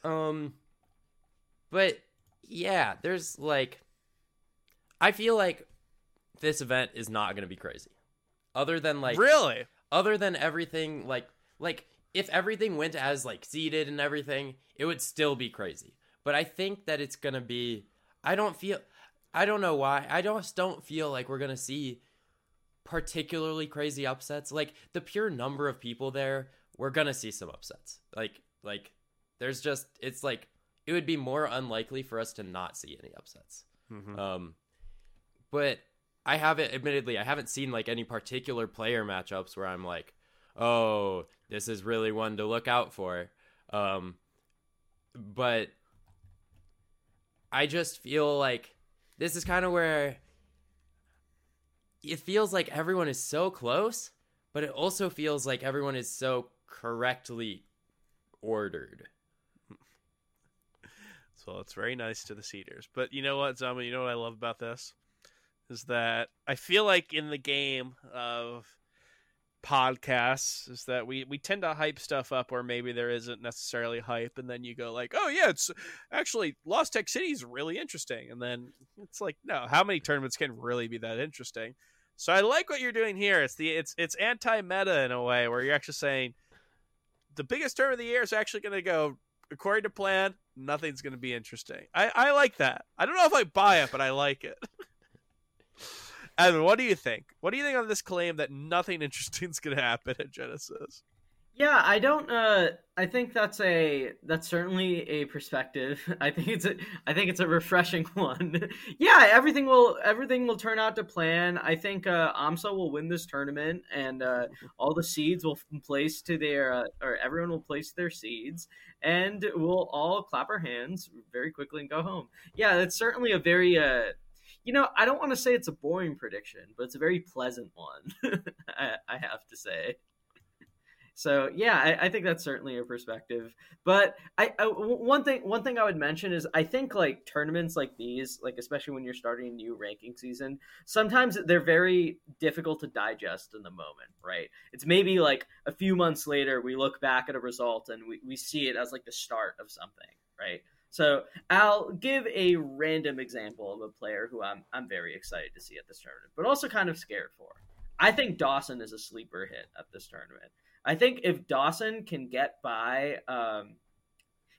Um, but yeah, there's like, I feel like this event is not going to be crazy. Other than like Really? Other than everything like like if everything went as like seeded and everything, it would still be crazy. But I think that it's going to be I don't feel I don't know why. I just don't feel like we're going to see particularly crazy upsets. Like the pure number of people there, we're going to see some upsets. Like like there's just it's like it would be more unlikely for us to not see any upsets. Mm-hmm. Um but I haven't admittedly I haven't seen like any particular player matchups where I'm like, oh, this is really one to look out for. Um, but I just feel like this is kind of where it feels like everyone is so close, but it also feels like everyone is so correctly ordered. So it's very nice to the seeders. But you know what, Zamu, you know what I love about this? Is that I feel like in the game of podcasts is that we we tend to hype stuff up where maybe there isn't necessarily hype and then you go like oh yeah it's actually lost tech city is really interesting and then it's like no how many tournaments can really be that interesting So I like what you're doing here. It's the it's it's anti meta in a way where you're actually saying the biggest term of the year is actually going to go according to plan. Nothing's going to be interesting. I I like that. I don't know if I buy it, but I like it. Evan, what do you think? What do you think on this claim that nothing interesting is going to happen at Genesis? Yeah, I don't. Uh, I think that's a that's certainly a perspective. I think it's a I think it's a refreshing one. yeah, everything will everything will turn out to plan. I think uh, AMSA will win this tournament, and uh, all the seeds will place to their uh, or everyone will place their seeds, and we'll all clap our hands very quickly and go home. Yeah, it's certainly a very uh, you know, I don't want to say it's a boring prediction, but it's a very pleasant one. I, I have to say. So yeah, I, I, think that's certainly a perspective. But I, I, one thing one thing I would mention is I think like tournaments like these, like especially when you're starting a new ranking season, sometimes they're very difficult to digest in the moment, right? It's maybe like a few months later we look back at a result and we, we see it as like the start of something, right? So I'll give a random example of a player who I'm I'm very excited to see at this tournament, but also kind of scared for. I think Dawson is a sleeper hit at this tournament. I think if Dawson can get by, um,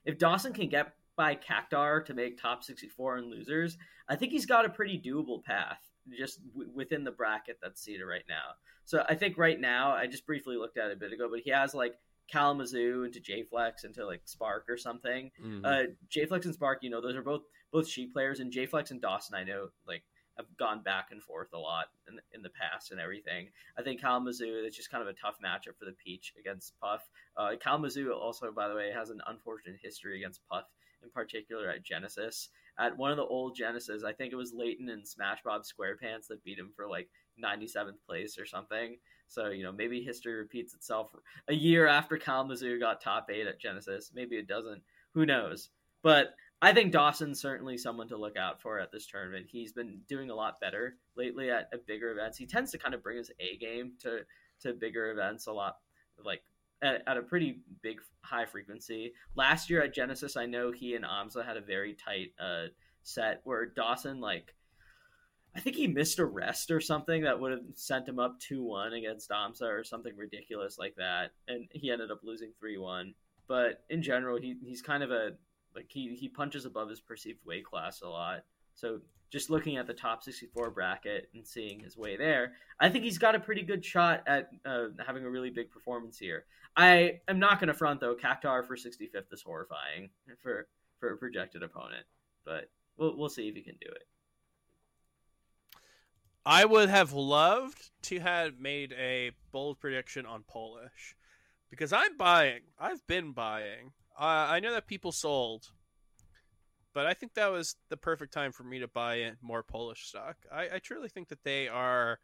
if Dawson can get by Cactuar to make top 64 and losers, I think he's got a pretty doable path just w- within the bracket that's seated right now. So I think right now, I just briefly looked at it a bit ago, but he has like Kalamazoo into JFlex into like Spark or something. Mm-hmm. Uh, JFlex and Spark, you know, those are both both sheep players, and JFlex and Dawson, I know, like have gone back and forth a lot in, in the past and everything. I think Kalamazoo is just kind of a tough matchup for the Peach against Puff. Uh, Kalamazoo also, by the way, has an unfortunate history against Puff, in particular at Genesis. At one of the old Genesis, I think it was Layton and Smash Bob SquarePants that beat him for like 97th place or something. So, you know, maybe history repeats itself a year after Kalamazoo got top eight at Genesis. Maybe it doesn't. Who knows? But I think Dawson's certainly someone to look out for at this tournament. He's been doing a lot better lately at, at bigger events. He tends to kind of bring his A game to to bigger events a lot, like at, at, a pretty big high frequency. Last year at Genesis, I know he and Amsa had a very tight uh, set where Dawson like. I think he missed a rest or something that would have sent him up 2 1 against Amsa or something ridiculous like that. And he ended up losing 3 1. But in general, he, he's kind of a like he he punches above his perceived weight class a lot. So just looking at the top 64 bracket and seeing his way there, I think he's got a pretty good shot at uh, having a really big performance here. I am not going to front though. Cactuar for 65th is horrifying for for a projected opponent, but we'll we'll see if he can do it. I would have loved to have made a bold prediction on Polish because I'm buying. I've been buying uh, I know that people sold, but I think that was the perfect time for me to buy more Polish stock. I, I truly think that they are,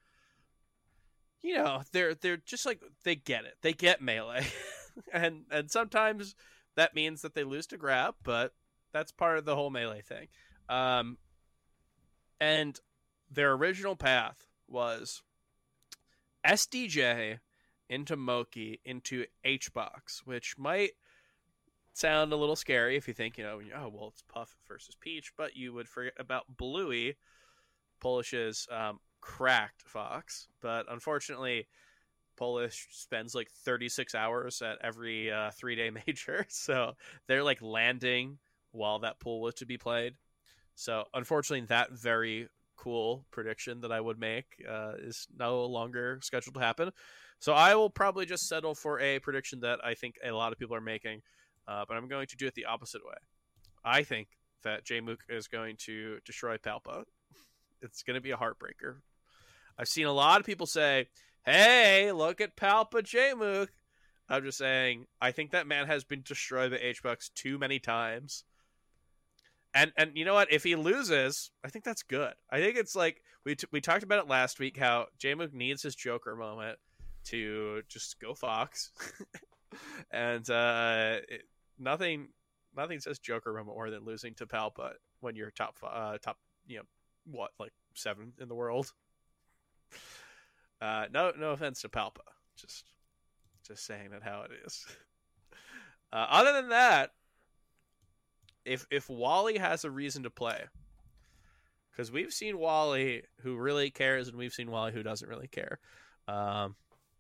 you know, they're they're just like they get it. They get melee, and and sometimes that means that they lose to grab, but that's part of the whole melee thing. Um, and their original path was SDJ into Moki into HBox, which might sound a little scary if you think, you know, oh, well, it's Puff versus Peach, but you would forget about Bluey, Polish's um, cracked fox. But unfortunately, Polish spends like 36 hours at every uh, three day major. So they're like landing while that pool was to be played. So unfortunately, that very cool prediction that I would make uh, is no longer scheduled to happen. So I will probably just settle for a prediction that I think a lot of people are making uh, but I'm going to do it the opposite way. I think that Jmook is going to destroy Palpa. It's going to be a heartbreaker. I've seen a lot of people say, "Hey, look at Palpa Jmook." I'm just saying, I think that man has been destroyed by HBox too many times. And and you know what? If he loses, I think that's good. I think it's like we t- we talked about it last week how Jmook needs his Joker moment to just go Fox. and uh, it, nothing nothing says Joker moment more than losing to Palpa when you're top uh, top you know what like seven in the world. Uh, no no offense to Palpa, just just saying that how it is. Uh, other than that, if if Wally has a reason to play, because we've seen Wally who really cares, and we've seen Wally who doesn't really care. Um,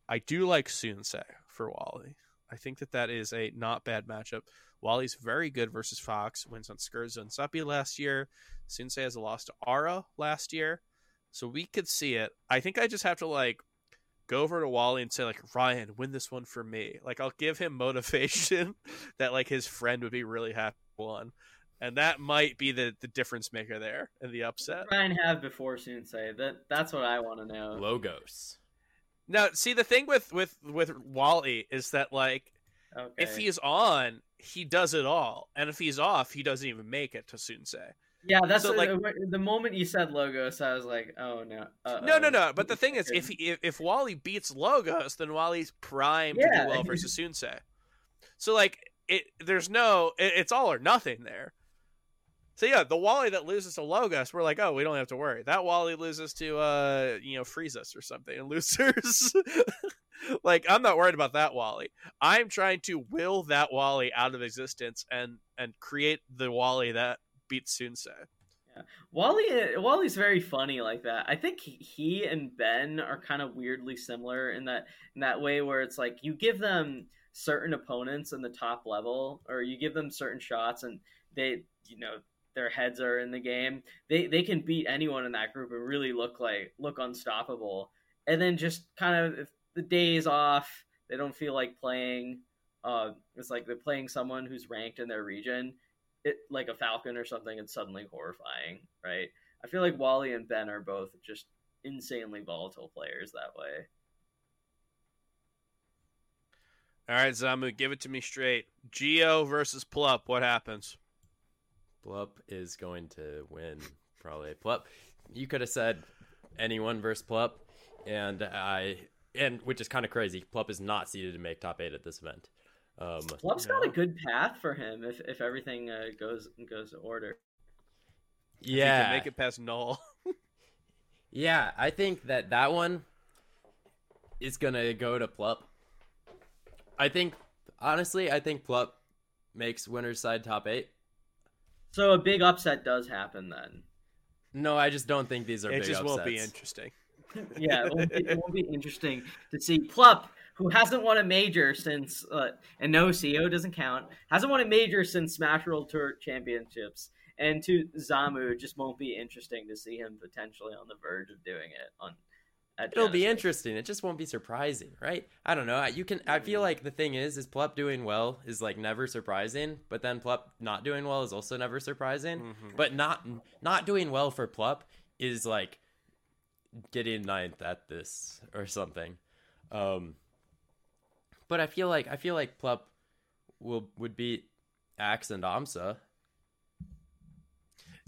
I do like Sunsei for Wally. I think that that is a not bad matchup. Wally's very good versus Fox. Wins on Skurza and Suppi last year. Sunsei has a loss to Ara last year, so we could see it. I think I just have to like go over to Wally and say like Ryan, win this one for me. Like I'll give him motivation that like his friend would be really happy won. And that might be the, the difference maker there in the upset. Ryan have before Sunsei. That that's what I want to know. Logos. Now, see the thing with with with Wally is that like Okay. if he's on, he does it all, and if he's off, he doesn't even make it to Sunsei. yeah, that's so, like- the, the moment you said logos, I was like, oh no. uh-oh. No, no, no. But the thing is, if he, if, if Wally beats Logos, then Wally's primed to do well versus Sunsei. So like it, there's no, it, it's all or nothing there. So yeah, the Wally that loses to Logos, we're like, oh, we don't have to worry. That Wally loses to, uh, you know, freeze us or something and losers. like I'm not worried about that Wally. I'm trying to will that Wally out of existence and and create the Wally that beats Sunsei. Wally Wally's very funny like that. I think he and Ben are kind of weirdly similar in that in that way where it's like you give them certain opponents in the top level or you give them certain shots and they you know their heads are in the game. They they can beat anyone in that group and really look like look unstoppable. And then just kind of if the day is off, they don't feel like playing. Uh, it's like they're playing someone who's ranked in their region it like a falcon or something it's suddenly horrifying right i feel like wally and ben are both just insanely volatile players that way All right, Zamu, give it to me straight. Geo versus Plup. What happens? Plup is going to win, probably. Plup, you could have said anyone versus Plup, and I, and which is kind of crazy. Plup is not seeded to make top eight at this event. Um, Plup's got a good path for him if, if everything uh, goes goes to order If he yeah, can make it past Null. yeah. I think that that one is gonna go to Plup. I think, honestly, I think Plup makes winner's side top eight. so a big upset does happen then No, I just don't think these are it big just won't be interesting. yeah it won't, be, it won't be interesting to see plup who hasn't won a major since uh, and no co doesn't count hasn't won a major since smash world tour championships and to zamu it just won't be interesting to see him potentially on the verge of doing it on at It'll be interesting. It just won't be surprising, right? I don't know. You can. I feel like the thing is, is Plup doing well is like never surprising, but then Plup not doing well is also never surprising. Mhm. But not not doing well for Plup is like getting ninth at this or something. Um, but I feel like I feel like Plup will would beat Axe and Amsa.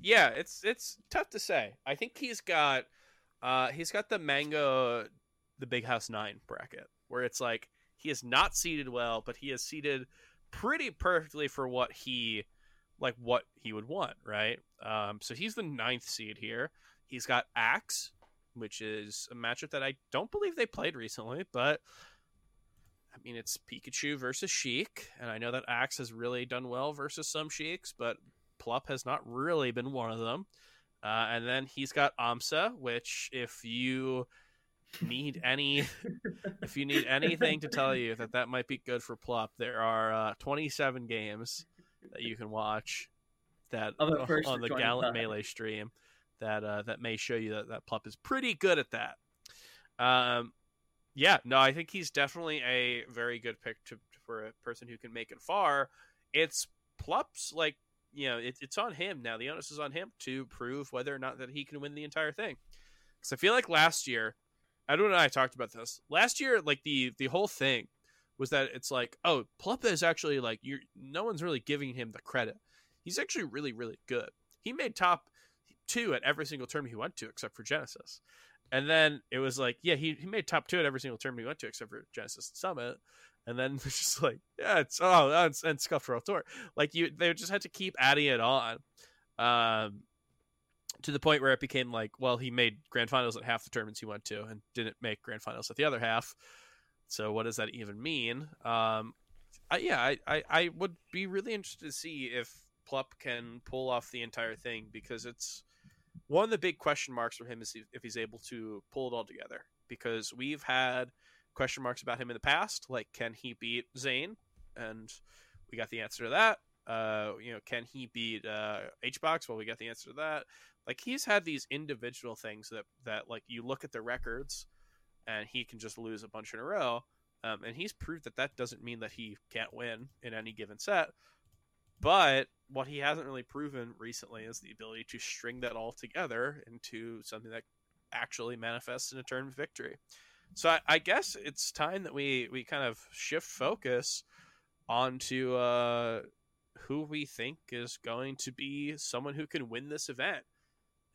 Yeah, it's it's tough to say. I think he's got uh he's got the Mango the Big House 9 bracket where it's like he is not seated well, but he is seated pretty perfectly for what he like what he would want, right? Um so he's the ninth seed here. He's got Axe, which is a matchup that I don't believe they played recently, but I mean it's Pikachu versus Sheik, and I know that Axe has really done well versus some Sheiks, but Plup has not really been one of them. Uh, and then he's got Amsa, which if you need any, if you need anything to tell you that that might be good for Plup, there are uh, 27 games that you can watch that Of a first on the Gallant 25. Melee stream that uh, that may show you that that Plup is pretty good at that. Um, yeah, no, I think he's definitely a very good pick to, for a person who can make it far. It's Plup's like you know it, it's on him now. The onus is on him to prove whether or not that he can win the entire thing. Because I feel like last year, Edwin and I talked about this last year. Like the the whole thing was that it's like, oh, Plup is actually like you. No one's really giving him the credit. He's actually really really good. He made top two at every single term he went to except for Genesis. And then it was like, yeah, he, he made top two at every single term he went to except for Genesis Summit. And then just like, yeah, it's oh, and, and Scuffed World Tour. Like you, they just had to keep adding it on, um, to the point where it became like, well, he made grand finals at half the tournaments he went to and didn't make grand finals at the other half. So what does that even mean? Um, I, yeah, I, I, I would be really interested to see if Plup can pull off the entire thing because it's one of the big question marks for him is if he's able to pull it all together because we've had question marks about him in the past, like can he beat Zain, and we got the answer to that. Uh, you know, can he beat uh, HBox? Well, we got the answer to that. Like he's had these individual things that that like you look at the records, and he can just lose a bunch in a row. Um, and he's proved that that doesn't mean that he can't win in any given set. But what he hasn't really proven recently is the ability to string that all together into something that actually manifests in a turn of victory. So I, I, guess it's time that we we kind of shift focus onto uh, who we think is going to be someone who can win this event.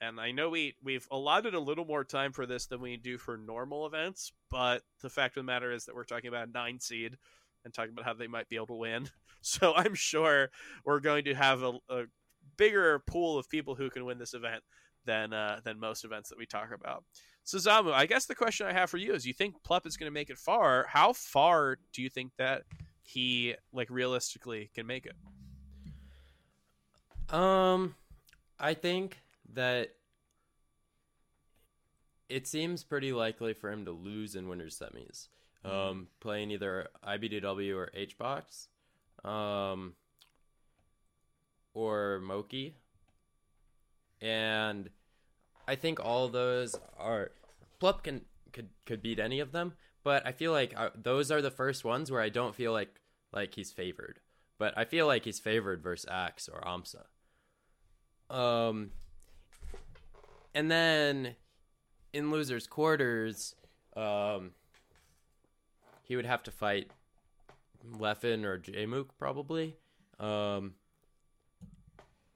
And I know we we've allotted a little more time for this than we do for normal events, but the fact of the matter is that we're talking about a nine seed and talking about how they might be able to win. So I'm sure we're going to have a, a bigger pool of people who can win this event than uh, than most events that we talk about. So Zamu, I guess the question I have for you is: You think Plup is going to make it far? How far do you think that he like realistically can make it? Um, I think that it seems pretty likely for him to lose in winners semis. Um, mm-hmm. playing either IBDW or HBox, um, or Moki, and I think all those are Plup can could could beat any of them, but I feel like uh, those are the first ones where I don't feel like like he's favored, but I feel like he's favored versus Axe or Amsa. Um, and then in losers quarters, um, he would have to fight Leffen or Jmook probably. Um,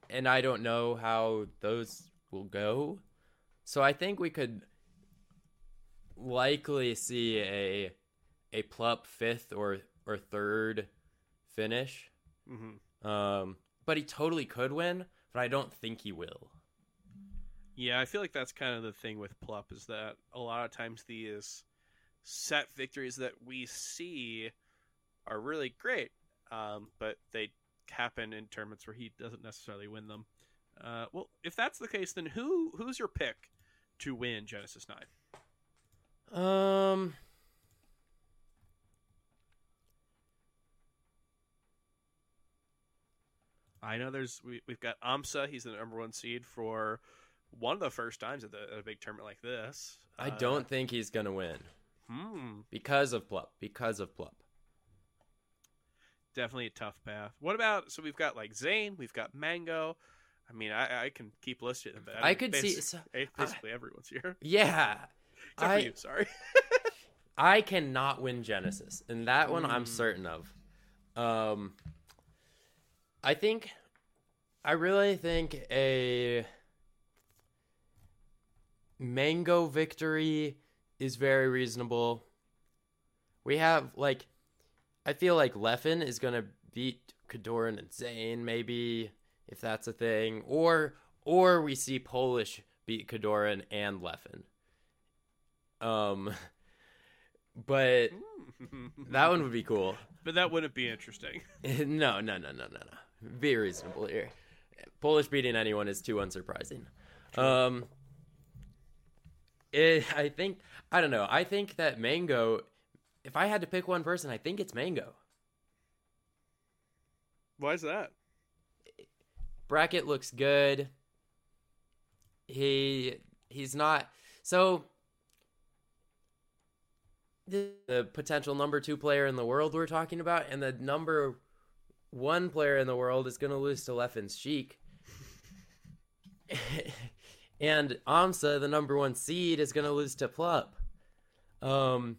and I don't know how those will go. So I think we could likely see a a plup fifth or or third finish. Mm-hmm. Um, but he totally could win but I don't think he will. Yeah, I feel like that's kind of the thing with Plup is that a lot of times these set victories that we see are really great, um, but they happen in tournaments where he doesn't necessarily win them. Uh, well, if that's the case, then who who's your pick to win Genesis Nine? Um, I know there's we, we've got Amsa. He's the number one seed for one of the first times at, the, at a big tournament like this. I uh, don't think he's gonna win. Hmm. Because of Plup. Because of Plup. Definitely a tough path. What about so we've got like Zain, we've got Mango. I mean, I, I can keep listing them. I, I could see so, basically uh, everyone's here. Yeah, Except I, you. Sorry. I cannot win Genesis, and that one mm. I'm certain of. Um, I think, I really think a mango victory is very reasonable. We have like, I feel like Leffen is gonna beat Kodorin and Zain, maybe if that's a thing, or or we see Polish beat Kodorin and Leffen. Um, but that one would be cool. But that wouldn't be interesting. no, no, no, no, no, no be reasonable here. Polish beating anyone is too unsurprising. Um, it, I think I don't know. I think that Mango. If I had to pick one person, I think it's Mango. Why is that? Bracket looks good. He he's not so the, the potential number two player in the world we're talking about, and the number one player in the world is going to lose to Leffen's Sheik. and Amsa, the number one seed, is going to lose to Plup. Um,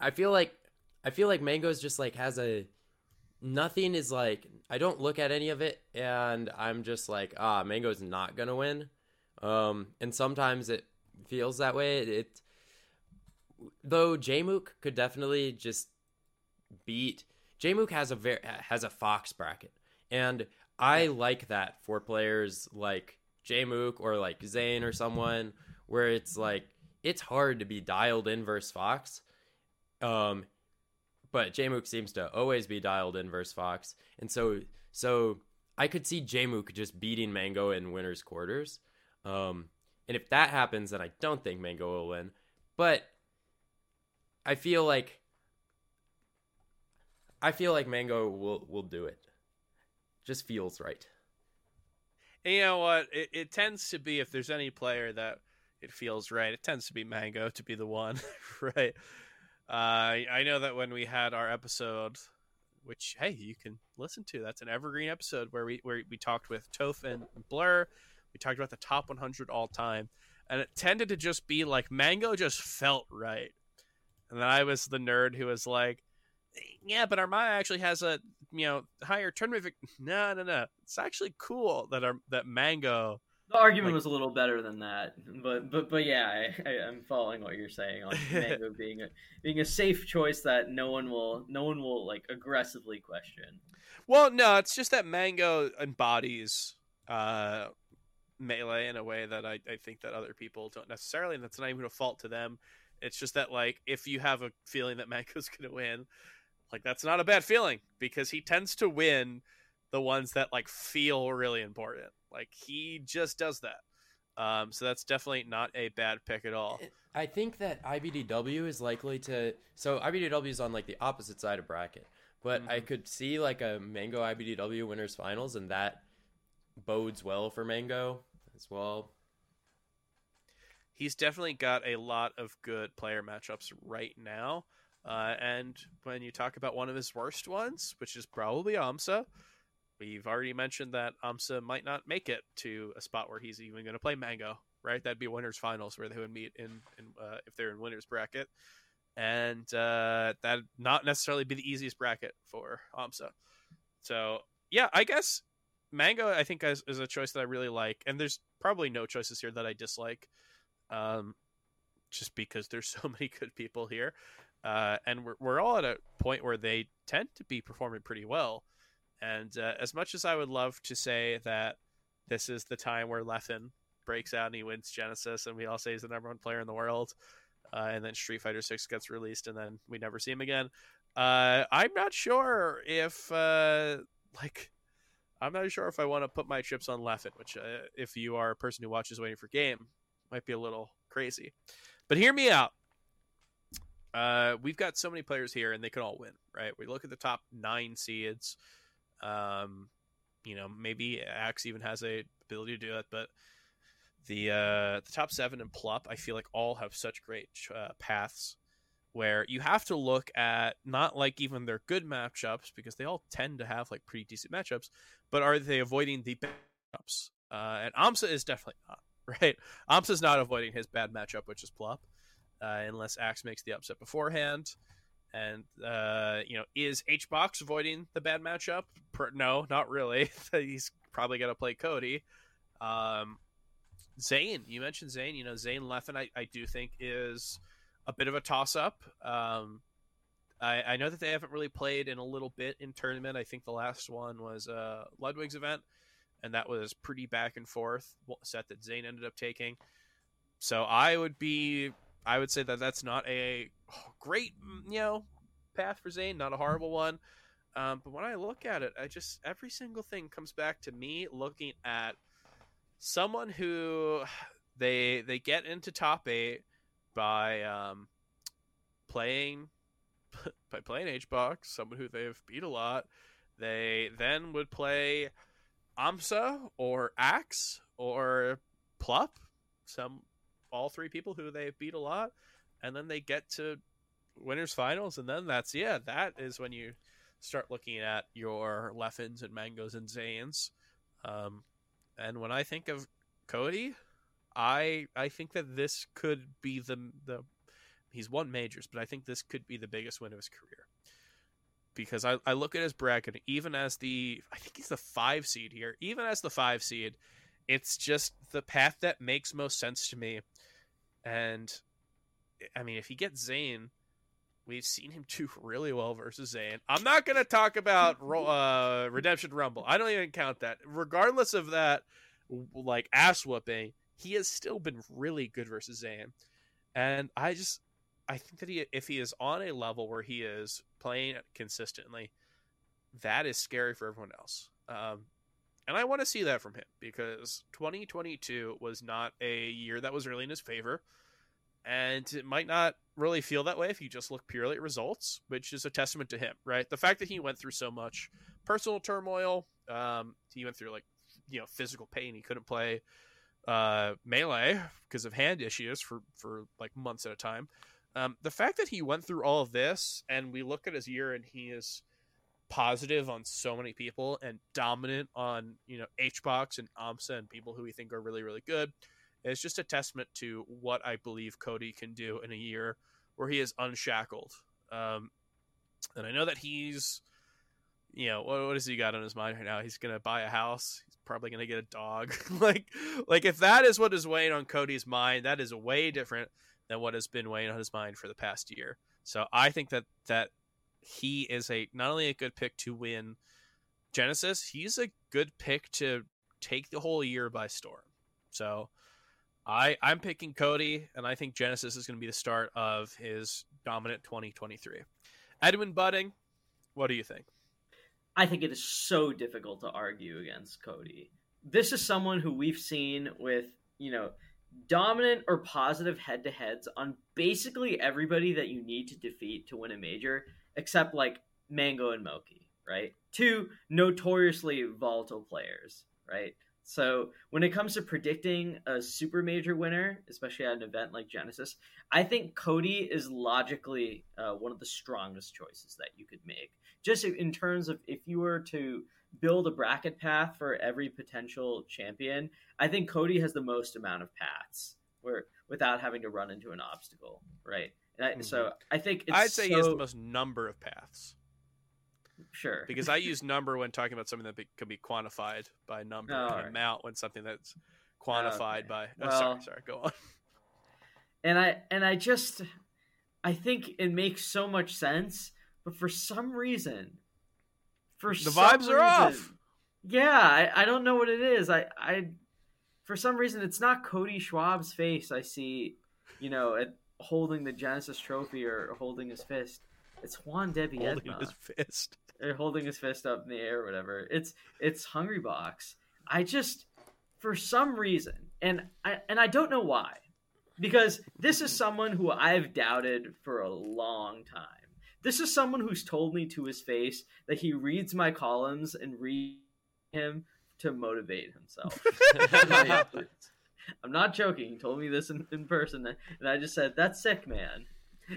I feel like I feel like Mango's just like has a nothing is like I don't look at any of it and I'm just like ah Mango's not gonna win. Um, and sometimes it feels that way. It though Jmook could definitely just beat Jmook has a very has a Fox bracket, and I like that for players like Jmook or like Zain or someone where it's like it's hard to be dialed in versus Fox. Um, but Jmook seems to always be dialed in versus Fox, and so so I could see Jmook just beating Mango in winners quarters. Um, and if that happens, then I don't think Mango will win. But I feel like I feel like Mango will will do it. Just feels right. And you know what? It, it tends to be if there's any player that it feels right, it tends to be Mango to be the one, right? Uh, I know that when we had our episode, which hey, you can listen to. That's an evergreen episode where we where we talked with Toph and Blur. We talked about the top 100 all time, and it tended to just be like Mango just felt right, and then I was the nerd who was like, yeah, but Armada actually has a you know higher turn rate. No, no, no. It's actually cool that our that Mango. The argument Like- was a little better than that, but but but yeah, I, I, I'm following what you're saying on Mango being a being a safe choice that no one will no one will like aggressively question. Well, no, it's just that Mango embodies uh, melee in a way that I, I think that other people don't necessarily, and that's not even a fault to them. It's just that like if you have a feeling that Mango's gonna win, like that's not a bad feeling because he tends to win the ones that like feel really important. Like he just does that. Um, so that's definitely not a bad pick at all. I think that IBDW is likely to. So IBDW is on like the opposite side of bracket, but I could see like a Mango IBDW winners finals, and that bodes well for Mango as well. He's definitely got a lot of good player matchups right now. Uh, and when you talk about one of his worst ones, which is probably Amsa, we've already mentioned that Amsa might not make it to a spot where he's even going to play Mango, right? That'd be winners finals where they would meet in, in uh, if they're in winners bracket, and uh, that not necessarily be the easiest bracket for Amsa. So yeah, I guess Mango I think is, is a choice that I really like, and there's probably no choices here that I dislike um, just because there's so many good people here. Uh, and we're, we're all at a point where they tend to be performing pretty well. And uh, as much as I would love to say that this is the time where Leffen breaks out and he wins Genesis, and we all say he's the number one player in the world, uh, and then Street Fighter Six gets released, and then we never see him again. Uh, I'm not sure if uh, like I'm not sure if I want to put my chips on Leffen, which uh, if you are a person who watches waiting for game, might be a little crazy. But hear me out. Uh, we've got so many players here, and they can all win, right? We look at the top nine seeds. Um, you know, maybe Axe even has a ability to do it, but the uh, the top seven and Plup, I feel like all have such great uh, paths where you have to look at not like even their good matchups because they all tend to have like pretty decent matchups, but are they avoiding the matchups? Uh, and Amsa is definitely not right. Amsa's not avoiding his bad matchup, which is Plup, uh, unless Axe makes the upset beforehand. And uh, you know, is HBox avoiding the bad matchup? Per- no, not really. He's probably gonna play Cody. Um, Zain, you mentioned Zain. You know, Zain Leffen, I, I do think is a bit of a toss up. Um, I, I know that they haven't really played in a little bit in tournament. I think the last one was uh, Ludwig's event, and that was pretty back and forth set that Zain ended up taking. So I would be, I would say that that's not a great, you know, path for Zain, not a horrible one. Um, but when I look at it, I just every single thing comes back to me looking at someone who they they get into top eight by um, playing by playing HBox, someone who they've beat a lot. They then would play Amsa or Axe or Plup, some all three people who they beat a lot, and then they get to winners finals, and then that's yeah, that is when you start looking at your Leffens and Mangoes and Zains. Um, and when I think of Cody, I I think that this could be the the he's won majors, but I think this could be the biggest win of his career. Because I, I look at his bracket, even as the I think he's the five seed here, even as the five seed, it's just the path that makes most sense to me. And I mean, if he gets Zain, we've seen him do really well versus Zain. I'm not gonna talk about uh, Redemption Rumble. I don't even count that. Regardless of that, like ass whooping, he has still been really good versus Zain. And I just I think that he if he is on a level where he is playing consistently, that is scary for everyone else. Um, And I want to see that from him because 2022 was not a year that was really in his favor. And it might not really feel that way if you just look purely at results, which is a testament to him, right? The fact that he went through so much personal turmoil, um, he went through like, you know, physical pain. He couldn't play uh, melee because of hand issues for, for like months at a time. Um, the fact that he went through all of this and we look at his year and he is positive on so many people and dominant on you know HBox and AMSA and people who we think are really really good. It's just a testament to what I believe Cody can do in a year where he is unshackled. Um, and I know that he's, you know, what, what has he got on his mind right now? He's gonna buy a house. He's probably gonna get a dog. like, like if that is what is weighing on Cody's mind, that is way different than what has been weighing on his mind for the past year. So I think that that he is a not only a good pick to win Genesis, he's a good pick to take the whole year by storm. So I I'm picking Cody, and I think Genesis is going to be the start of his dominant 2023. Edwin Budding, what do you think? I think it is so difficult to argue against Cody. This is someone who we've seen with you know dominant or positive head to heads on basically everybody that you need to defeat to win a major except like Mango and Moky, right? Two notoriously volatile players, right? So when it comes to predicting a super major winner, especially at an event like Genesis, I think Cody is logically uh, one of the strongest choices that you could make. Just in terms of if you were to build a bracket path for every potential champion, I think Cody has the most amount of paths where without having to run into an obstacle, right? I, mm-hmm. So I think I'd say so... he has the most number of paths. Sure. Because I use number when talking about something that be, can be quantified by number, oh, right. amount when something that's quantified okay. by. Oh, well, sorry, sorry. Go on. And I and I just I think it makes so much sense, but for some reason, for the vibes reason, are off. Yeah, I, I don't know what it is. I I for some reason it's not Cody Schwab's face I see, you know, at holding the Genesis trophy or holding his fist. It's Juan Debbie holding his fist. Or holding his fist up in the air or whatever. It's it's Hungry Box. I just for some reason, and I and I don't know why. Because this is someone who I've doubted for a long time. This is someone who's told me to his face that he reads my columns and read him to motivate himself. I'm not joking. He told me this in, in person, and I just said, "That's sick, man."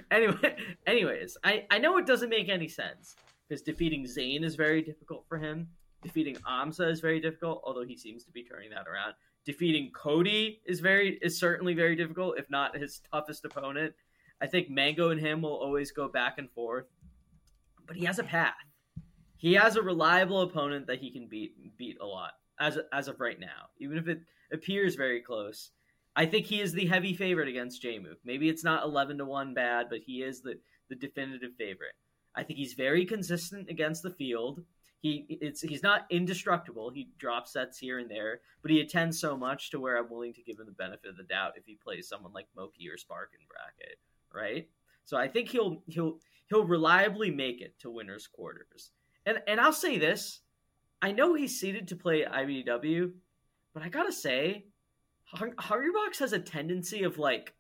Anyway, anyways, I I know it doesn't make any sense because defeating Zain is very difficult for him. Defeating Amsa is very difficult, although he seems to be turning that around. Defeating Cody is very is certainly very difficult, if not his toughest opponent. I think Mango and him will always go back and forth, but he has a path. He has a reliable opponent that he can beat beat a lot as as of right now, even if it appears very close. I think he is the heavy favorite against Jmook. Maybe it's not eleven to one bad, but he is the the definitive favorite. I think he's very consistent against the field. He it's he's not indestructible. He drops sets here and there, but he attends so much to where I'm willing to give him the benefit of the doubt if he plays someone like Moky or Spark in bracket, right? So I think he'll he'll he'll reliably make it to winners quarters. And and I'll say this, I know he's seated to play IBW, but I gotta say, Hungrybox has a tendency of like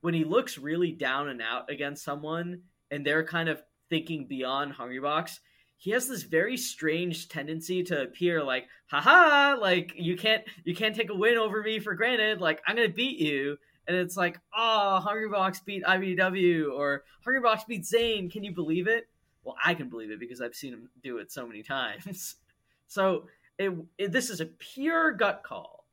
when he looks really down and out against someone, and they're kind of thinking beyond Hungrybox. He has this very strange tendency to appear like, haha, like you can't you can't take a win over me for granted. Like I'm gonna beat you, and it's like, oh, Hungrybox beat IBW or Hungrybox beat Zain. Can you believe it? Well, I can believe it because I've seen him do it so many times. so it, it, this is a pure gut call.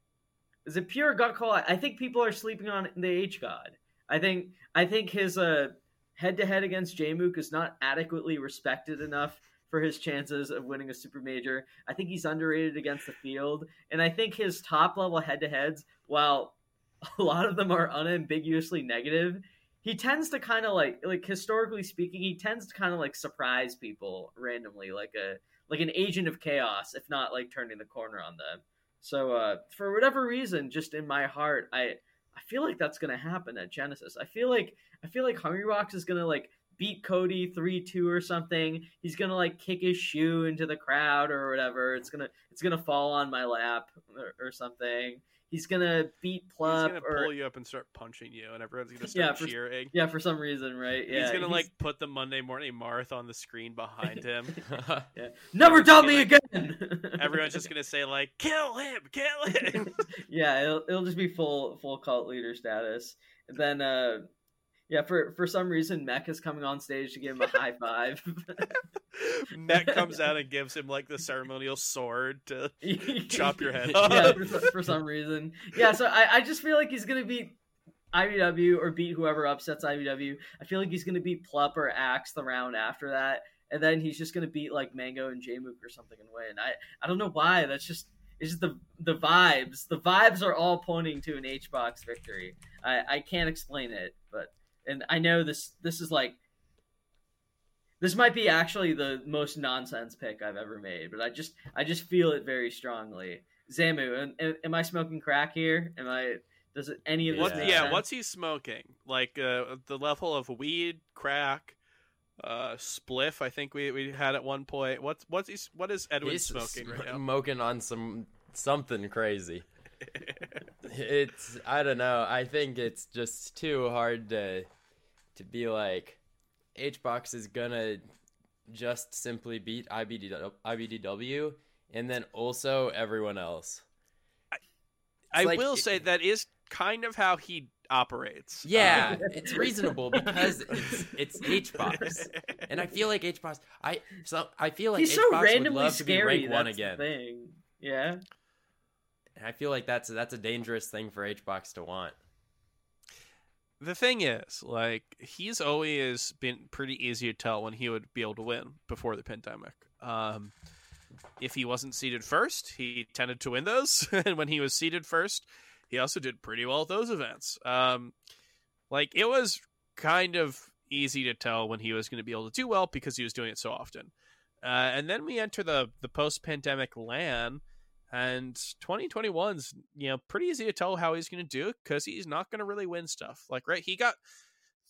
It's a pure gut call. I, I think people are sleeping on the H God. I think I think his uh, head-to-head against Jmook is not adequately respected enough for his chances of winning a super major. I think he's underrated against the field, and I think his top level head-to-heads, while a lot of them are unambiguously negative, he tends to kind of like like historically speaking, he tends to kind of like surprise people randomly, like a like an agent of chaos, if not like turning the corner on them. So uh, for whatever reason, just in my heart, I I feel like that's gonna happen at Genesis. I feel like I feel like Hungrybox is gonna like beat Cody three two or something. He's gonna like kick his shoe into the crowd or whatever. It's gonna it's gonna fall on my lap or, or something. He's gonna beat Plup He's gonna or pull you up and start punching you, and everyone's gonna start Yeah, for- cheering. yeah, for some reason, right? Yeah, he's gonna like put the Monday Morning Marth on the screen behind him. yeah. never doubt me gonna- again. Everyone's just gonna say like, "Kill him! Kill him!" yeah, it'll, it'll just be full full cult leader status. And then uh yeah, for for some reason Mech is coming on stage to give him a high five. Met comes out and gives him like the ceremonial sword to chop your head yeah, off. for, some- for some reason. Yeah, so I, I just feel like he's gonna beat IBW or beat whoever upsets IBW. I feel like he's gonna beat Plup or Axe the round after that, and then he's just gonna beat like Mango and Jmook or something and win. I I don't know why. That's just it's just the the vibes. The vibes are all pointing to an H box victory. I I can't explain it, and I know this this is like this might be actually the most nonsense pick I've ever made, but I just I just feel it very strongly. Zamu, am, am- am I smoking crack here? Am I? Does it any of this? What? Yeah. Yeah, what's he smoking? Like uh, the level of weed, crack, uh, spliff. I think we, we had at one point. What's what's he? What is Edwin He's smoking right now? smoking on some something crazy. It's I don't know. I think it's just too hard to to be like HBox is gonna just simply beat IBDW, IBDW and then also everyone else. I like- will say that is kind of how he operates. Yeah, Um, it's reasonable because it's it's HBox. And I feel like HBox I so I feel like He's HBox so would randomly love to be scary. rank one that's again. the thing. Yeah. And I feel like that's that's a dangerous thing for HBox to want. the thing is, like, he's always been pretty easy to tell when he would be able to win before the pandemic. Um, if he wasn't seated first, he tended to win those, and when he was seated first, he also did pretty well at those events. Um, like, it was kind of easy to tell when he was going to be able to do well because he was doing it so often. Uh, and then we enter the the post pandemic LAN, and 2021's you know pretty easy to tell how he's going to do because he's not going to really win stuff. Like right, he got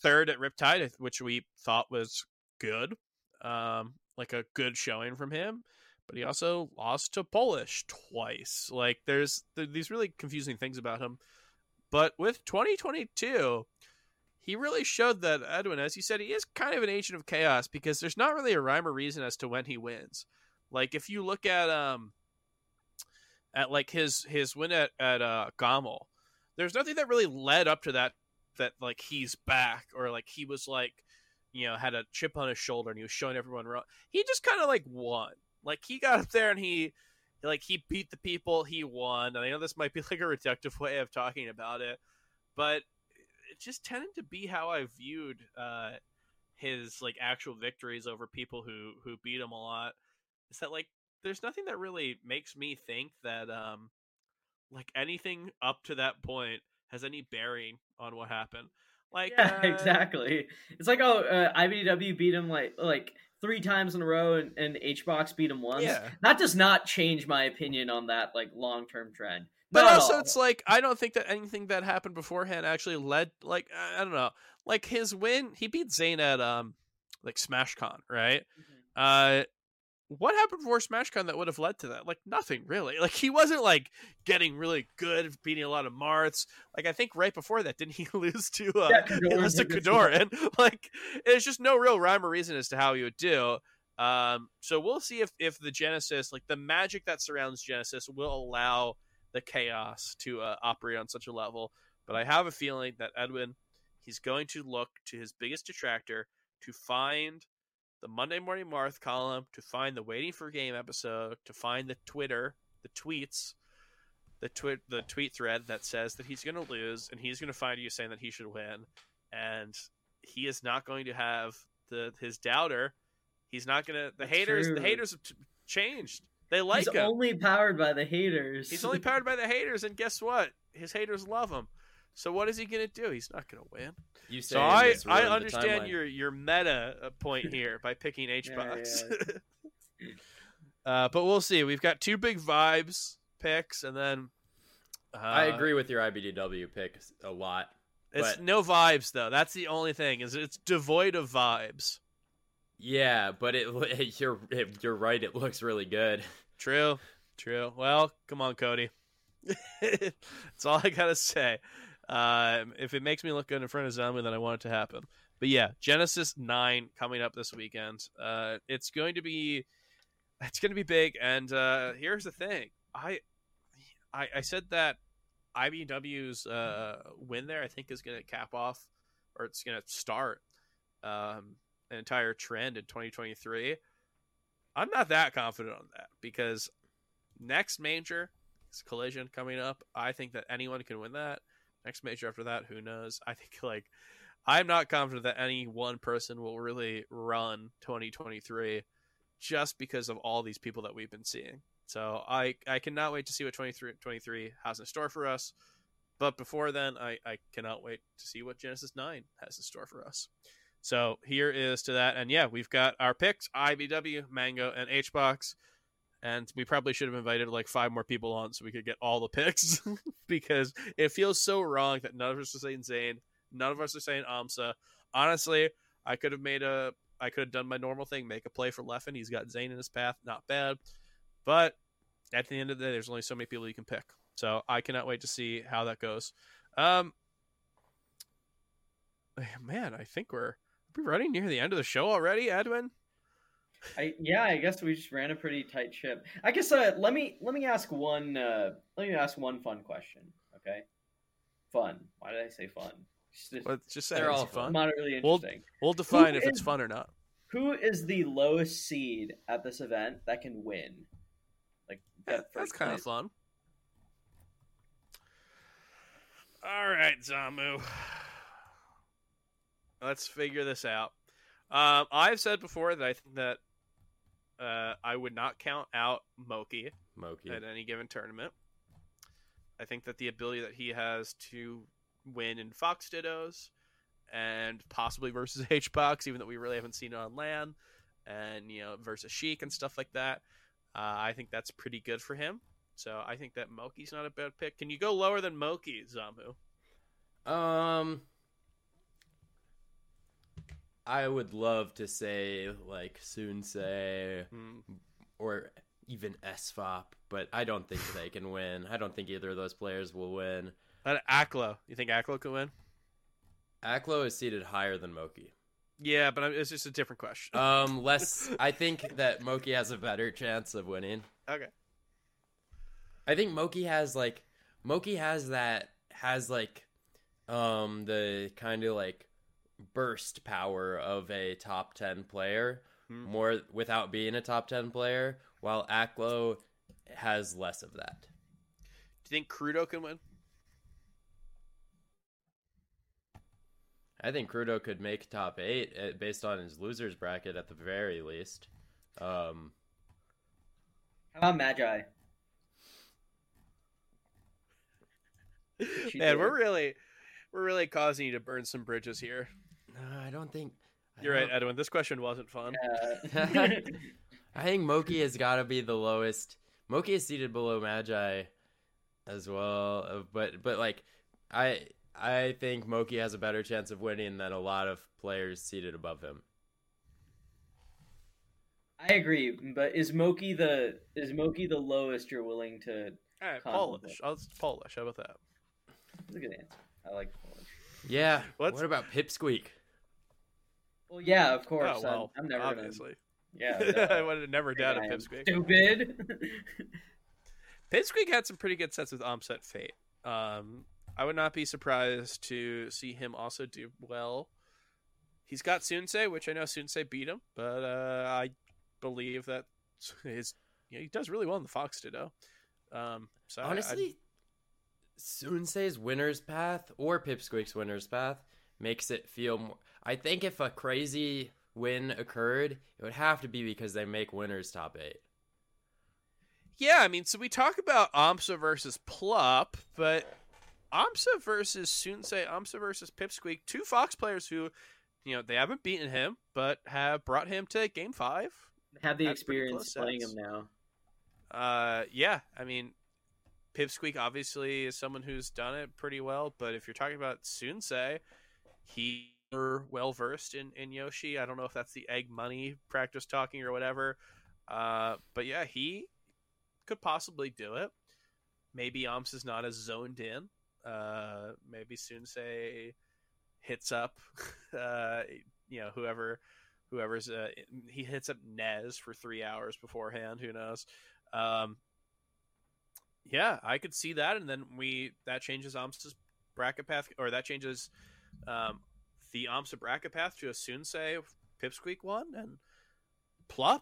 third at Riptide, which we thought was good, um, like a good showing from him. But he also lost to Polish twice. Like there's th- these really confusing things about him. But with 2022, he really showed that Edwin, as you said, he is kind of an agent of chaos because there's not really a rhyme or reason as to when he wins. Like if you look at um at like his his win at at uh GOML, there's nothing that really led up to that that like he's back or like he was like you know had a chip on his shoulder and he was showing everyone wrong. He just kind of like won. Like he got up there and he like he beat the people he won. And I know this might be like a reductive way of talking about it, but it just tended to be how I viewed uh his like actual victories over people who who beat him a lot. Is that like there's nothing that really makes me think that um like anything up to that point has any bearing on what happened. Like yeah, uh, exactly. It's like oh, uh, IBW beat him like like three times in a row, and, and HBox beat him once. Yeah. That does not change my opinion on that like long term trend. But Not also, it's like I don't think that anything that happened beforehand actually led. Like I don't know, like his win, he beat Zain at um like SmashCon, right? Uh, what happened before SmashCon that would have led to that? Like nothing really. Like he wasn't like getting really good, beating a lot of Marths. Like I think right before that, didn't he lose to uh, Yeah, he lost to. KoDoRiN? Like there's just no real rhyme or reason as to how he would do. Um, so we'll see if if the Genesis, like the magic that surrounds Genesis, will allow the chaos to uh, operate on such a level. But I have a feeling that Edwin, he's going to look to his biggest detractor to find the Monday Morning Marth column, to find the Waiting for Game episode, to find the Twitter, the tweets, the tweet, the tweet thread that says that he's going to lose, and he's going to find you saying that he should win, and he is not going to have the his doubter. He's not going to. The That's haters, the haters have t- changed. They like He's him. only powered by the haters. He's only powered by the haters, and guess what? His haters love him. So what is he gonna do? He's not gonna win. You say So I I understand your your meta uh, point here by picking H Yeah, box. uh, but we'll see. We've got two big vibes picks, and then uh, I agree with your IBDW pick a lot. It's But- no vibes though. That's the only thing. Is it's devoid of vibes. Yeah, but it you're you're right. It looks really good. True. True. Well, come on, Cody. That's all I gotta say. Uh, if it makes me look good in front of Zamu, then I want it to happen. But yeah, Genesis Nine coming up this weekend. Uh, it's going to be, it's going to be big. And uh, here's the thing, I, I, I said that IBW's uh, win there, I think, is going to cap off, or it's going to start um, an entire trend in 2023. I'm not that confident on that because next major is Collision coming up. I think that anyone can win that. Next major after that, who knows? I think like I'm not confident that any one person will really run 2023 just because of all these people that we've been seeing. So I I cannot wait to see what 23 23 has in store for us. But before then, I, I cannot wait to see what Genesis 9 has in store for us. So here is to that. And yeah, we've got our picks IBW, Mango, and HBox. And we probably should have invited like five more people on so we could get all the picks because it feels so wrong that none of us are saying Zain, none of us are saying Amsa. Honestly, I could have made a, I could have done my normal thing, make a play for Leffen. He's got Zain in his path, not bad. But at the end of the day, there's only so many people you can pick. So I cannot wait to see how that goes. Um, man, I think we're we're running near the end of the show already, Edwin. I, yeah, I guess we just ran a pretty tight ship. I guess uh, let me let me ask one uh, let me ask one fun question. Okay, fun. Why did I say fun? Just, just Let's just say They're all fun. moderately We'll- interesting. We'll define Who if it's fun or not. Who is the lowest seed at this event that can win? Like Yeah, get that's kind of fun. All right, Zamu. Let's figure this out. Um, I've said before that I think that uh, I would not count out Moki Moki. at any given tournament. I think that the ability that he has to win in Fox Dittos and possibly versus HBox, even though we really haven't seen it on LAN, and you know versus Sheik and stuff like that, uh, I think that's pretty good for him. So I think that Moki's not a bad pick. Can you go lower than Moki, Zamu? Um, I would love to say like Soonsay Hmm. or even SFOP, but I don't think they can win. I don't think either of those players will win. Uh, Aklo, you think Aklo can win? Aklo is seated higher than Moki. Yeah, but it's just a different question. Um, less. I think that Moki has a better chance of winning. okay. I think Moki has like Moki has that has like um the kind of like burst power of a top 10 player Hmm. more without being a top 10 player while Aklo has less of that. Do you think Crudo can win? I think Crudo could make top 8 uh, based on his losers bracket at the very least. Um How about Magi? Man, we're really, we're really causing you to burn some bridges here. No, I don't think I You're right, don't- Edwin. This question wasn't fun. Uh, I think Moki has got to be the lowest. Moki is seated below Magi as well, uh, but but like I I think Moki has a better chance of winning than a lot of players seated above him. I agree, but is Moki the is Moki the lowest you're willing to? All right, Polish. I'll Polish. How about that? That's a good answer. I like Polish. Yeah. What's- What about Pipsqueak? Well, yeah, of course. oh well, I'm, I'm never obviously. Gonna, I would have never doubted I Pipsqueak. Stupid. Pipsqueak had some pretty good sets with Omset Fate. Um, I would not be surprised to see him also do well. He's got Soonsay, which I know Soonsay beat him, but uh, I believe that his yeah, he does really well in the Fox Ditto. Um, so I- I- Honestly, Soonsay's winner's path or Pipsqueak's winner's path makes it feel more. I think if a crazy win occurred, it would have to be because they make winners top eight. Yeah, I mean, so we talk about Amsa versus Plup, but Amsa versus Soonsay, Amsa versus Pipsqueak, two Fox players who, you know, they haven't beaten him, but have brought him to game five. Have the That's experience playing sets. him now. Uh, yeah, I mean, Pipsqueak obviously is someone who's done it pretty well, but if you're talking about Soonsay, he well versed in, in Yoshi. I don't know if that's the egg money practice talking or whatever. Uh, but yeah, he could possibly do it. Maybe Omps is not as zoned in. Uh, maybe Soonsay hits up, uh, you know, whoever, whoever's, uh, he hits up Nez for three hours beforehand. Who knows? Um, yeah, I could see that, and then we that changes Omps' bracket path, or that changes um, the bracket path to a Soonsay Pipsqueak one, and Plup,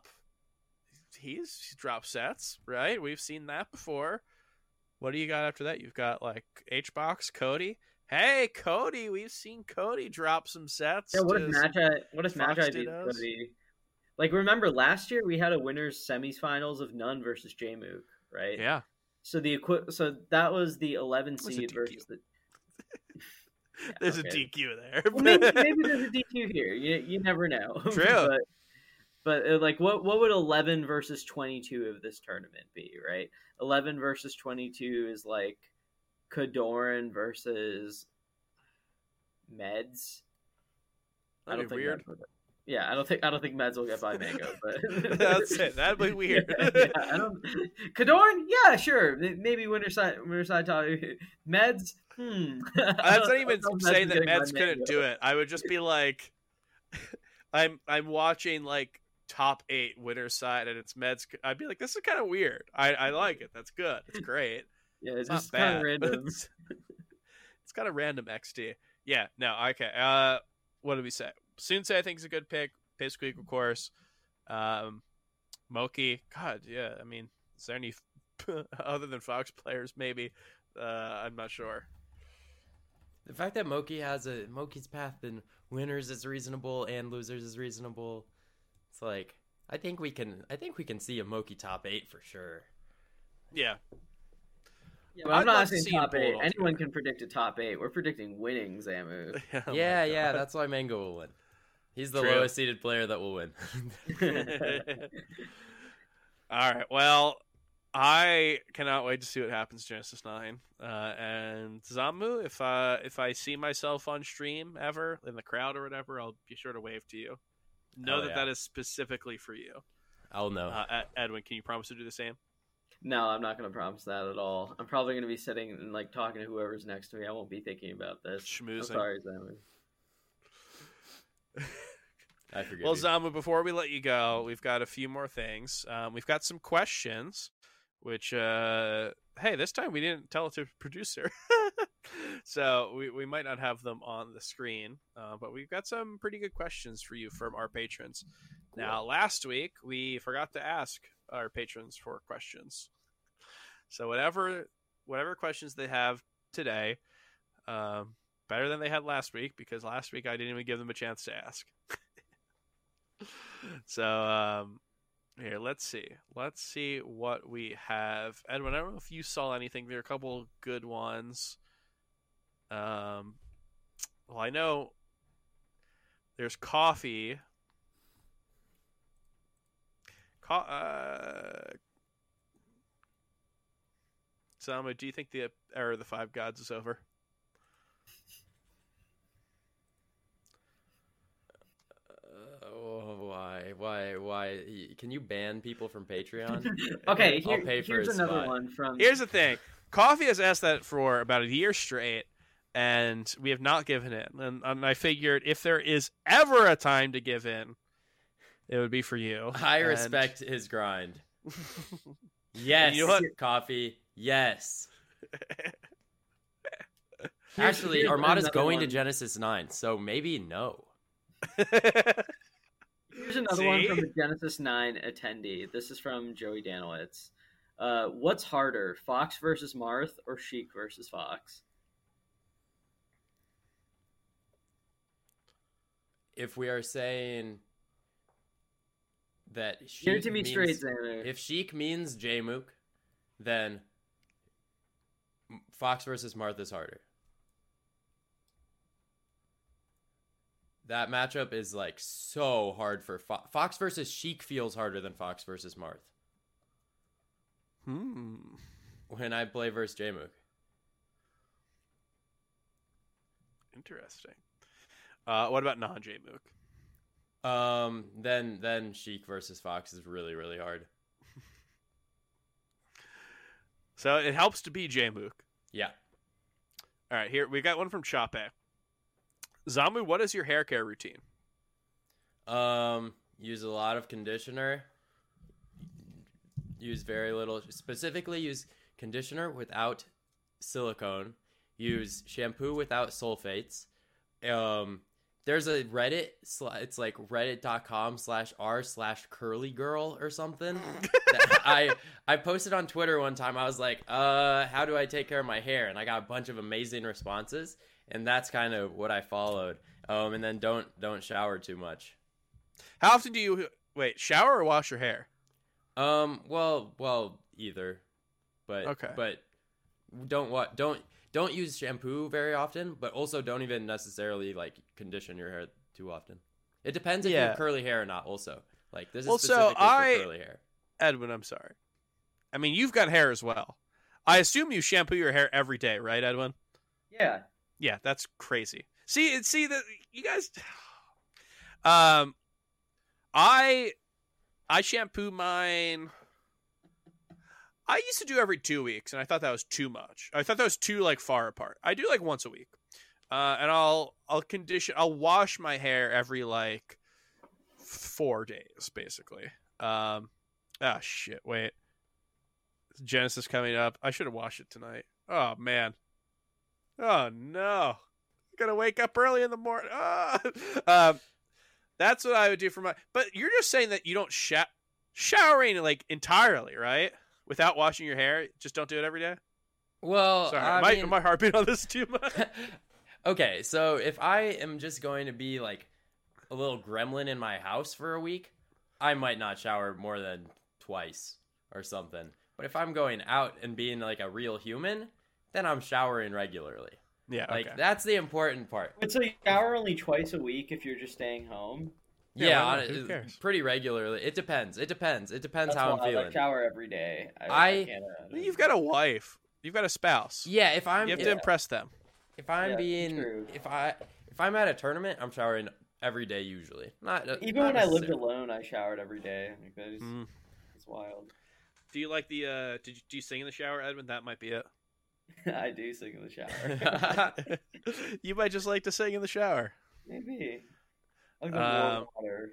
he's he dropped sets, right? We've seen that before. What do you got after that? You've got like HBox, Cody. Hey, Cody, we've seen Cody drop some sets. Yeah, what if Magi? What if Magi Cody? Like, remember last year we had a winners semifinals of None versus Jmook, right? Yeah. So the equi- so that was the 11 seed versus the there's okay. a DQ there. well, maybe, maybe, there's a DQ here. You, you never know. True. but, but uh, like, what what would 11 versus 22 of this tournament be? Right. 11 versus 22 is like KoDoRiN versus Meds. That'd I don't think weird. Yeah, I don't think I don't think Meds will get by Mango, but that's it. That'd be weird. yeah, I don't. KoDoRiN, yeah, sure, maybe winter side winter side top. Meds, hmm. That's not even saying that Meds couldn't do it. I would just be like, I'm I'm watching like top eight winter side, and it's Meds. I'd be like, this is kind of weird. I I like it. That's good. It's great. Yeah, it's, it's just kind of random. It's, it's kind of random XD. Yeah, no, okay. Uh, what did we say? Soonsay, I think, is a good pick. Pipsqueak, of course. Um, Moki, God, yeah. I mean, is there any other than Fox players? Maybe. Uh, I'm not sure. The fact that Moki has a Moki's path in winners is reasonable and losers is reasonable. It's like I think we can. I think we can see a Moki top eight for sure. Yeah. Yeah, but I'm not asking top eight. Anyone can predict a top eight. We're predicting winning, Zamu. oh yeah, yeah. That's why Mango will win. He's the True. lowest seeded player that will win. All right. Well, I cannot wait to see what happens Genesis Nine. Uh, and Zamu, if uh, if I see myself on stream ever in the crowd or whatever, I'll be sure to wave to you. Know that yeah. that is specifically for you. I'll know. Uh, Edwin, can you promise to do the same? No, I'm not going to promise that at all. I'm probably going to be sitting and like talking to whoever's next to me. I won't be thinking about this. Schmoozing. I'm sorry, Zamu. I forget. Well, you. Zamu, before we let you go, we've got a few more things. Um, we've got some questions, which, uh, hey, this time we didn't tell it to producer. so we, we might not have them on the screen, uh, but we've got some pretty good questions for you from our patrons. Cool. Now, last week we forgot to ask our patrons for questions. So whatever whatever questions they have today, um, better than they had last week because last week I didn't even give them a chance to ask. so um, here, let's see. Let's see what we have. Edwin, I don't know if you saw anything. There are a couple good ones. Um, well, I know there's coffee. Co- uh, do you think the era of the five gods is over? Oh, why, why, why? Can you ban people from Patreon? okay, here, here's another spot. one from. Here's the thing: Coffee has asked that for about a year straight, and we have not given in. And, and I figured if there is ever a time to give in, it would be for you. I and... respect his grind. yes, you know? Coffee. Yes. Actually, Armada's going one. to Genesis Nine, so maybe no. Here's another See? one from the Genesis 9 attendee. This is from Joey Danowitz. Uh, what's harder, Fox versus Marth or Sheik versus Fox? If we are saying that Sheik Give it to me means, straight, Xander. If Sheik means J Mook, then Fox versus Marth is harder. That matchup is like so hard for Fo- Fox versus Sheik feels harder than Fox versus Marth. Hmm. when I play versus Jmook. Interesting. Uh, what about non Jmook? Um, then then Sheik versus Fox is really really hard. So it helps to be Jmook. Yeah. All right, here we got one from Chape. Zamu, what is your hair care routine? Um, use a lot of conditioner. Use very little. Specifically, use conditioner without silicone. Use shampoo without sulfates. Um, there's a Reddit. It's like reddit.com slash r slash curly girl or something. I I posted on Twitter one time. I was like, uh, how do I take care of my hair? And I got a bunch of amazing responses. And that's kind of what I followed. Um, and then don't don't shower too much. How often do you wait, shower or wash your hair? Um. Well. Well. Either. But. Okay. But don't what don't don't use shampoo very often. But also don't even necessarily like condition your hair too often. It depends if you have curly hair or not. Also, like this is Well, so specifically I- for curly hair. Edwin, I'm sorry. I mean, you've got hair as well. I assume you shampoo your hair every day, right, Edwin? Yeah. Yeah, that's crazy. See, see that you guys. Um, I I shampoo mine. I used to do every two weeks, and I thought that was too much. I thought that was too like far apart. I do like once a week, uh, and I'll I'll condition. I'll wash my hair every like four days, basically. Um, ah shit. Wait, Genesis coming up. I should have washed it tonight. Oh man. Oh no. Gonna wake up early in the morning. Ah. Um, that's what I would do for my. But you're just saying that you don't sha- showering like entirely, right? Without washing your hair, just don't do it every day. Well, Sorry, I am, I, mean- am I harping on this too much? okay, so if I am just going to be like a little gremlin in my house for a week, I might not shower more than twice or something. But if I'm going out and being like a real human, then I'm showering regularly. yeah, Like okay. that's the important part. But so you shower only twice a week if you're just staying home. Yeah, Yeah, on- not? Who cares? pretty regularly. It depends. It depends. It depends That's how I'm wild. feeling. I shower every day. I, I- I can't, uh, You've got a wife. You've got a spouse. Yeah, if I'm you have if, to impress them. if I'm Yeah, being true. if I if I'm at a tournament, I'm showering every day usually. Not uh, Even not when I lived alone, I showered every day. Like, that is, Mm. It's wild. Do you like the? uh Did you do you sing in the shower, Edwin? That might be it. I do sing in the shower. you might just like to sing in the shower. Maybe. Like the Um, warm water.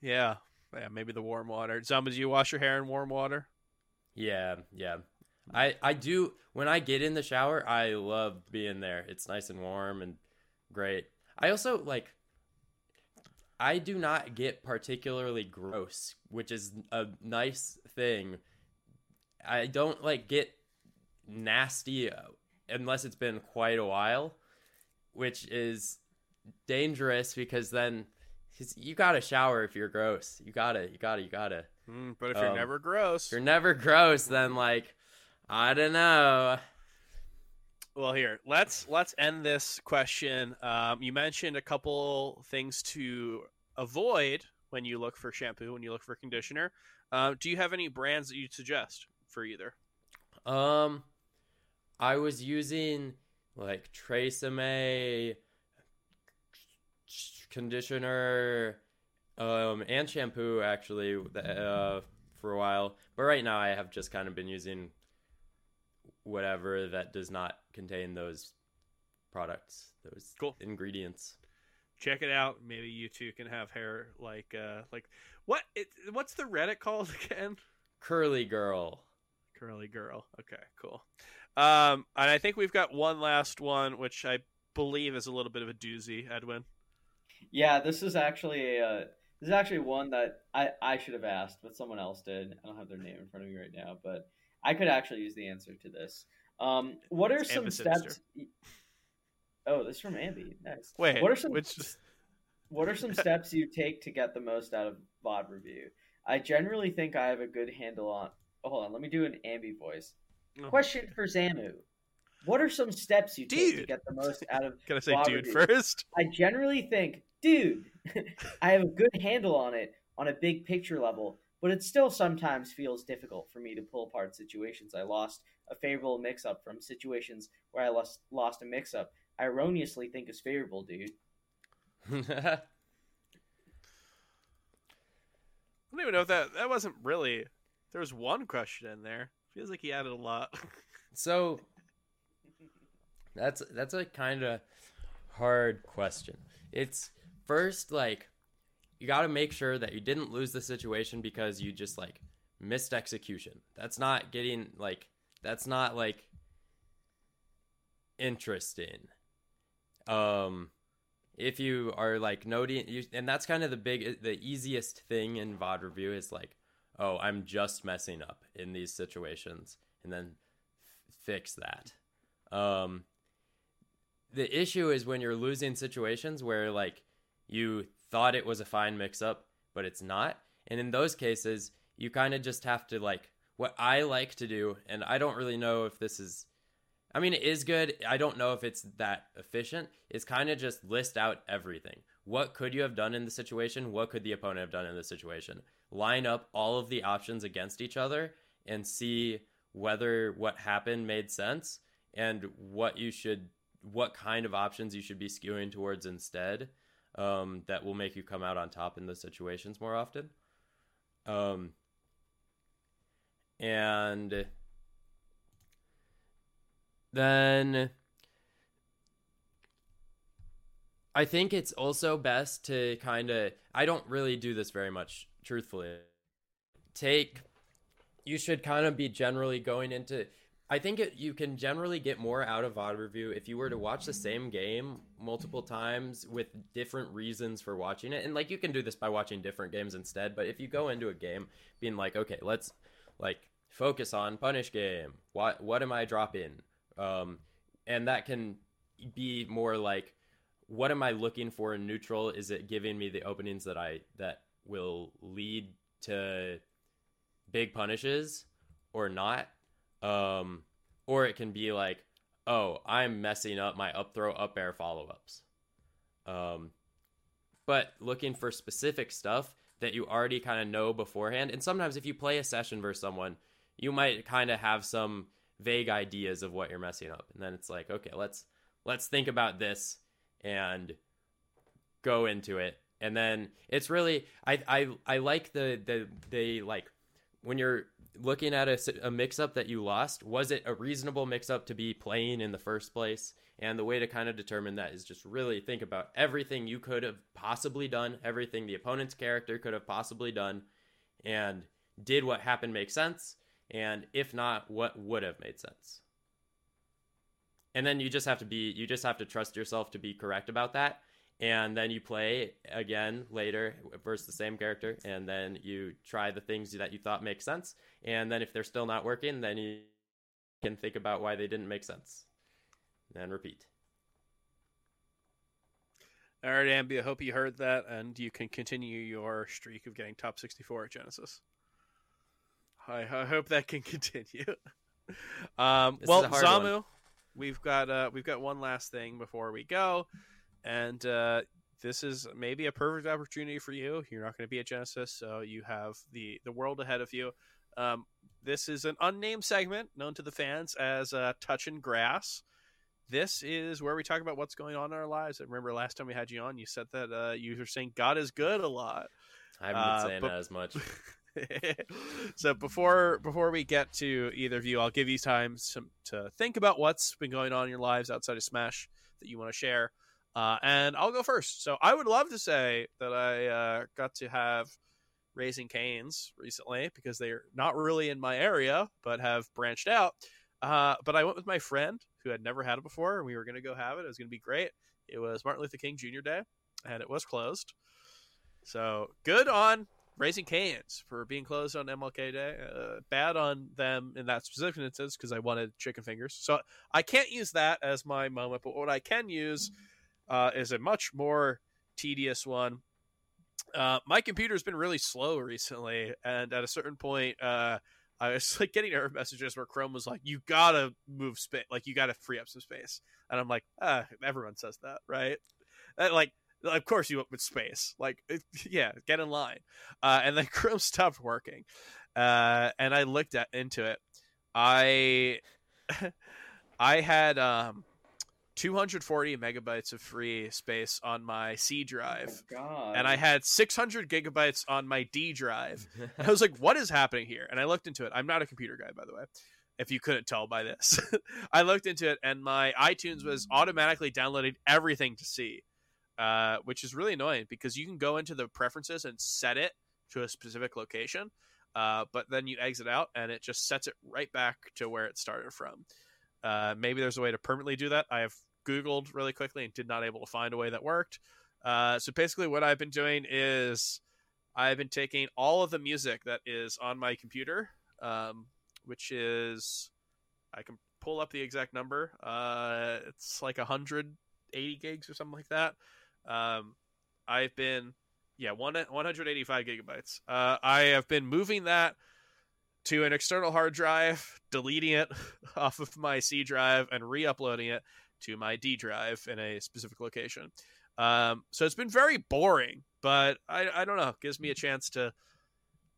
Yeah, yeah. Maybe the warm water. Zamu, do you wash your hair in warm water? Yeah, yeah. I I do when I get in the shower, I love being there. It's nice and warm and great. I also like I do not get particularly gross, which is a nice thing. I don't like get nasty uh, unless it's been quite a while, which is dangerous because then you got to shower if you're gross. You got to you got to you got to Mm, but if you're Um, never gross, if you're never gross, then like I don't know. Well, here let's let's end this question. Um, you mentioned a couple things to avoid when you look for shampoo, when you look for conditioner. Uh, do you have any brands that you'd suggest for either? Um, I was using like Tresemme conditioner, um, and shampoo actually uh, for a while. But right now, I have just kind of been using whatever that does not contain those products, those Cool. ingredients. Check it out. Maybe you two can have hair like uh, like what? It, what's the Reddit called again? Curly girl. Curly girl. Okay, cool. Um, and I think we've got one last one, which I believe is a little bit of a doozy, Edwin. Yeah, this is actually a. Uh, this is actually one that I, I should have asked, but someone else did. I don't have their name in front of me right now, but I could actually use the answer to this. Um, what are It's some steps? Oh, this is from Ambi. Nice. Wait, what are some which? What are some steps you take to get the most out of VOD review? I generally think I have a good handle on. Oh, hold on, let me do an Ambi voice. Oh. Question for Zamu: What are some steps you take to get the most out of? Can I say dude first? I generally think, dude, I have a good handle on it on a big picture level. but it still sometimes feels difficult for me to pull apart situations. I lost a favorable mix up from situations where I lost lost a mix up. I erroneously think is favorable, dude. I don't even know if that that wasn't really. There was one question in there. Feels like he added a lot. so that's that's a kind of hard question. It's first like you got to make sure that you didn't lose the situation because you just like missed execution. That's not getting like that's not like interesting. Um if you are like noting you, and that's kind of the big the easiest thing in VOD review is like, "Oh, I'm just messing up in these situations." And then f- fix that. Um the issue is when you're losing situations where like you thought it was a fine mix up, but it's not. And in those cases, you kind of just have to like what I like to do, and I don't really know if this is I mean, it is good. I don't know if it's that efficient. It's kind of just list out everything. What could you have done in the situation? What could the opponent have done in the situation? Line up all of the options against each other and see whether what happened made sense and what you should what kind of options you should be skewing towards instead um, that will make you come out on top in those situations more often. Um, and then I think it's also best to kind of, I don't really do this very much, truthfully. Take, you should kind of be generally going into I think it, you can generally get more out of VOD review if you were to watch the same game multiple times with different reasons for watching it. And like you can do this by watching different games instead, but if you go into a game being like, okay, let's like focus on punish game. What what am I dropping? Um and that can be more like what am I looking for in neutral? Is it giving me the openings that I that will lead to big punishes or not? Um, or it can be like, oh, I'm messing up my up throw up air follow ups. Um, but looking for specific stuff that you already kind of know beforehand. And sometimes if you play a session versus someone, you might kind of have some vague ideas of what you're messing up. And then it's like, okay, let's let's think about this and go into it. And then it's really I I I like the the they like when you're looking at a, a mix up that you lost, was it a reasonable mix up to be playing in the first place? And the way to kind of determine that is just really think about everything you could have possibly done, everything the opponent's character could have possibly done, and did what happened make sense? And if not, what would have made sense? And then you just have to be, you just have to trust yourself to be correct about that and then you play again later versus the same character and then you try the things that you thought make sense and then if they're still not working then you can think about why they didn't make sense. And repeat. All right ambi i hope you heard that and you can continue your streak of getting top 64 at genesis. I, I hope that can continue. Um, well zamu one. we've got uh, we've got one last thing before we go and uh, this is maybe a perfect opportunity for you. You're not going to be at Genesis, so you have the the world ahead of you. Um, this is an unnamed segment known to the fans as uh, "Touching Grass." This is where we talk about what's going on in our lives. I remember last time we had you on, you said that uh, you were saying God is good a lot. I haven't been uh, saying but... that as much. so before before we get to either of you, I'll give you time to, to think about what's been going on in your lives outside of Smash that you want to share. Uh, and I'll go first. So I would love to say that I uh, got to have Raising Cane's recently because they're not really in my area, but have branched out. Uh, but I went with my friend who had never had it before, and we were going to go have it. It was going to be great. It was Martin Luther King Jr. Day, and it was closed. So good on Raising Cane's for being closed on MLK Day. Uh, bad on them in that specific instance because I wanted chicken fingers. So I can't use that as my moment, but what I can use. Mm-hmm uh, is a much more tedious one. Uh, my computer's been really slow recently, and at a certain point, uh, I was like getting error messages where Chrome was like, "You gotta move space, like you gotta free up some space," and I'm like, "Ah, everyone says that, right?" That, like of course you went with space. Like, yeah, get in line. Uh, and then Chrome stopped working, uh, and I looked at into it. I I had um 240 megabytes of free space on my C drive. Oh, God. And I had 600 gigabytes on my D drive. I was like, what is happening here? And I looked into it. I'm not a computer guy, by the way, if you couldn't tell by this. I looked into it, and my iTunes was automatically downloading everything to C, uh, which is really annoying because you can go into the preferences and set it to a specific location, uh, but then you exit out and it just sets it right back to where it started from. Uh, maybe there's a way to permanently do that. I have Googled really quickly and did not able to find a way that worked. Uh, so basically, what I've been doing is I've been taking all of the music that is on my computer, um, which is I can pull up the exact number. Uh, it's like 180 gigs or something like that. Um, I've been yeah one 185 gigabytes. Uh, I have been moving that to an external hard drive, deleting it off of my C drive, and re-uploading it to my D drive in a specific location. Um, so it's been very boring, but I, I don't know. It gives me a chance to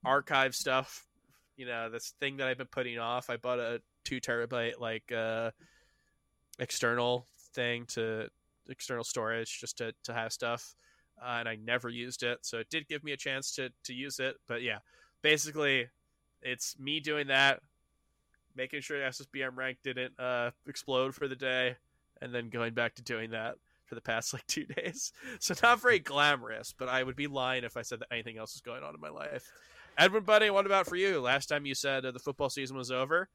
archive stuff. You know, this thing that I've been putting off. I bought a two terabyte like uh, external thing to external storage just to, to have stuff, uh, and I never used it. So it did give me a chance to to use it. But yeah, basically, it's me doing that, making sure the SSBM rank didn't uh, explode for the day, and then going back to doing that for the past like two days. So not very glamorous, but I would be lying if I said that anything else is going on in my life. Edwin Buddy, what about for you? Last time you said uh, the football season was over.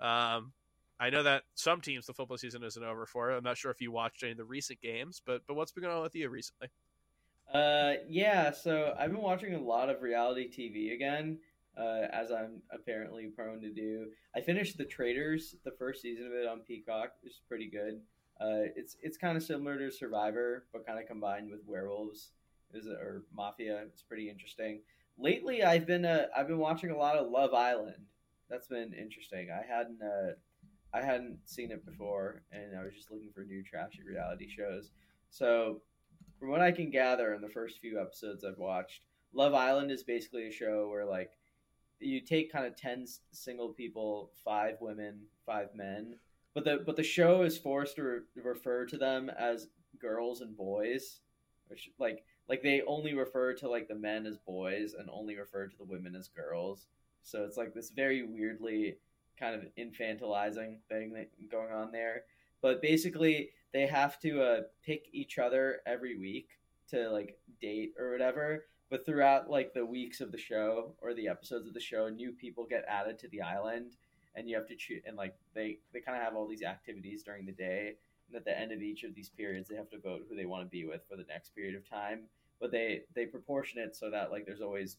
Um, I know that some teams the football season isn't over for. I'm not sure if you watched any of the recent games, but but what's been going on with you recently? Uh, yeah. So I've been watching a lot of reality TV again, uh, as I'm apparently prone to do. I finished The Traitors, the first season of it on Peacock, which is pretty good. Uh, it's it's kind of similar to Survivor, but kind of combined with werewolves, is or mafia. It's pretty interesting. Lately, I've been uh, I've been watching a lot of Love Island. That's been interesting. I hadn't uh, I hadn't seen it before, and I was just looking for new trashy reality shows. So, from what I can gather in the first few episodes I've watched, Love Island is basically a show where like you take kind of ten single people, five women, five men, but the but the show is forced to re- refer to them as girls and boys, which like like they only refer to like the men as boys and only refer to the women as girls. So it's like this very weirdly kind of infantilizing thing going on there. But basically, they have to uh, pick each other every week to like date or whatever. But throughout like the weeks of the show or the episodes of the show, new people get added to the island, and you have to choose. And like they they kind of have all these activities during the day, and at the end of each of these periods, they have to vote who they want to be with for the next period of time. But they they proportion it so that like there's always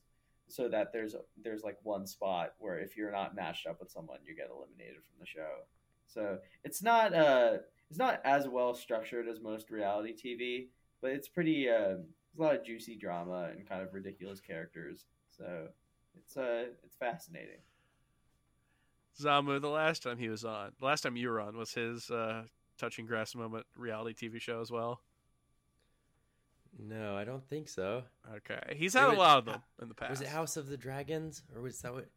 so that there's there's like one spot where if you're not matched up with someone, you get eliminated from the show. So it's not uh it's not as well structured as most reality TV, but it's pretty uh, there's a lot of juicy drama and kind of ridiculous characters. So it's uh it's fascinating. Zamu, the last time he was on, the last time you were on was his uh, touching grass moment reality TV show as well. No, I don't think so. Okay, he's had was- a lot of them in the past. Was it House of the Dragons, or was that what?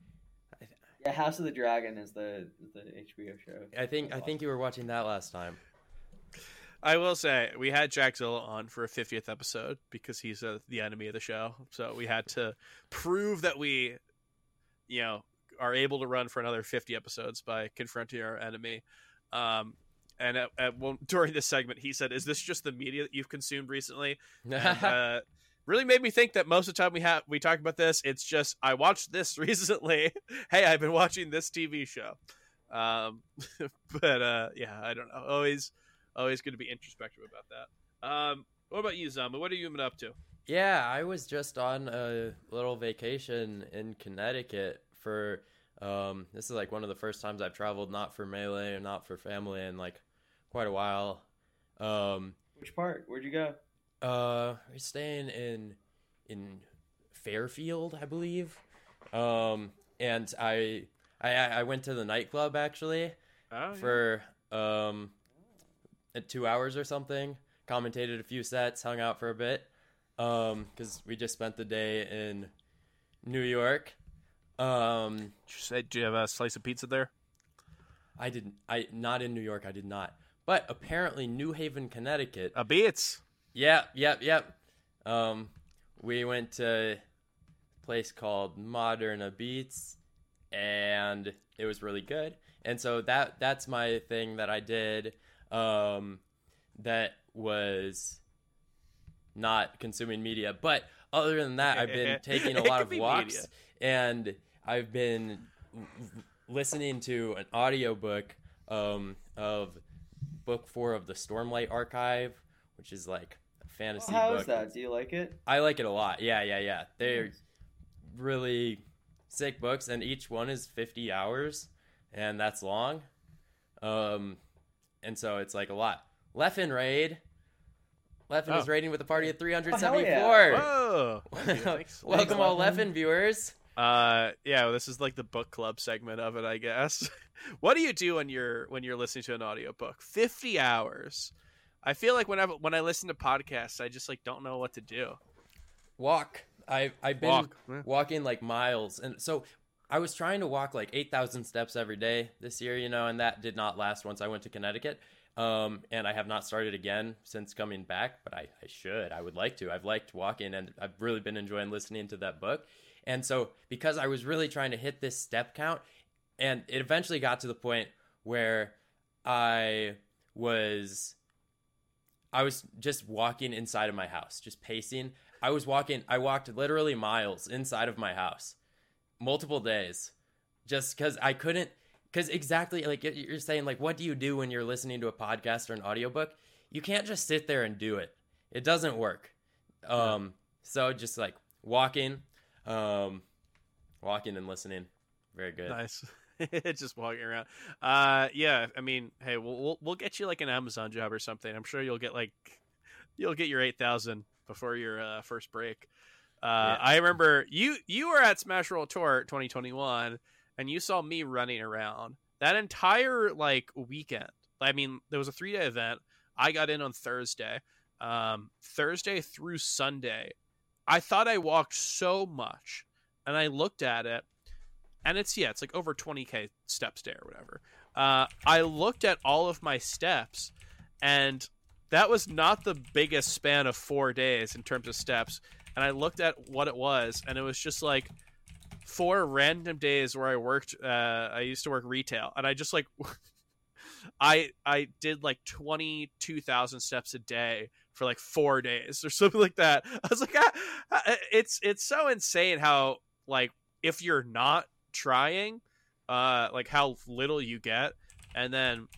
Yeah, House of the Dragon is the the HBO show. I think I think you were watching that last time. I will say we had Jack Zilla on for a 50th episode because he's uh, the enemy of the show. So we had to prove that we, you know, are able to run for another 50 episodes by confronting our enemy. Um, and at, at one, during this segment, he said, "Is this just the media that you've consumed recently?" And, uh, really made me think that most of the time we have we talk about this, it's just I watched this recently. hey, I've been watching this TV show. Um, but uh, yeah, I don't know. Always, always going to be introspective about that. Um, what about you, Zamu? What have you been up to? Yeah, I was just on a little vacation in Connecticut for um this is like one of the first times I've traveled not for melee and not for family in like quite a while. Um Which part? Where'd you go? uh we're staying in in Fairfield, I believe. Um and I I I went to the nightclub actually Oh, for um 2 hours or something commentated a few sets, hung out for a bit, because we just spent the day in New York. Um, do you have a slice of pizza there? I didn't. I not in New York. I did not. But apparently, New Haven, Connecticut. Apizza. Yep, yep, yep. Um, we went to a place called Modern Apizza, and it was really good. And so that that's my thing that I did. Um, that was not consuming media, but other than that, I've been taking a lot of be walks, media. and I've been listening to an audiobook um, of book four of the Stormlight Archive, which is like a fantasy How book. is that? Do you like it? I like it a lot. Yeah, yeah, yeah. They're really sick books, and each one is 50 hours, and that's long. Um, and so it's like a lot. Leffen raid. Leffen Oh. is raiding with a party of Oh, hell 374. Whoa! Thank thanks. Welcome, all Leffen. Leffen viewers. Uh, yeah, well, this is like the book club segment of it, I guess. what do you do when you're when you're listening to an audiobook? Fifty hours. I feel like whenever when I listen to podcasts, I just like don't know what to do. Walk. I I've been Walk. Yeah. walking like miles, and so I was trying to walk like eight thousand steps every day this year, you know, and that did not last once I went to Connecticut. Um, and I have not started again since coming back, but I, I should. I would like to. I've liked walking, and I've really been enjoying listening to that book. And so, because I was really trying to hit this step count, and it eventually got to the point where I was I was just walking inside of my house, just pacing. I was walking, I walked literally miles inside of my house, multiple days, just because I couldn't. Because exactly like you're saying, like, what do you do when you're listening to a podcast or an audiobook? You can't just sit there and do it, it doesn't work. Um, so just like walking, um, walking and listening, very good. Nice. just walking around. Uh, yeah. I mean, hey, we'll, we'll we'll get you like an Amazon job or something. I'm sure you'll get like you'll get your eight thousand before your uh, first break. Uh, I remember you you were at Smash World Tour 2021, and you saw me running around that entire like weekend. I mean, there was a three day event. I got in on Thursday. Um, Thursday through Sunday, I thought I walked so much, and I looked at it, and it's yeah, it's like over 20k steps day or whatever. Uh, I looked at all of my steps, and that was not the biggest span of four days in terms of steps. And I looked at what it was, and it was just like four random days where I worked. Uh, I used to work retail, and I just like I I did like twenty two thousand steps a day for like four days or something like that. I was like, ah, ah, it's it's so insane how like if you're not trying, uh, like how little you get, and then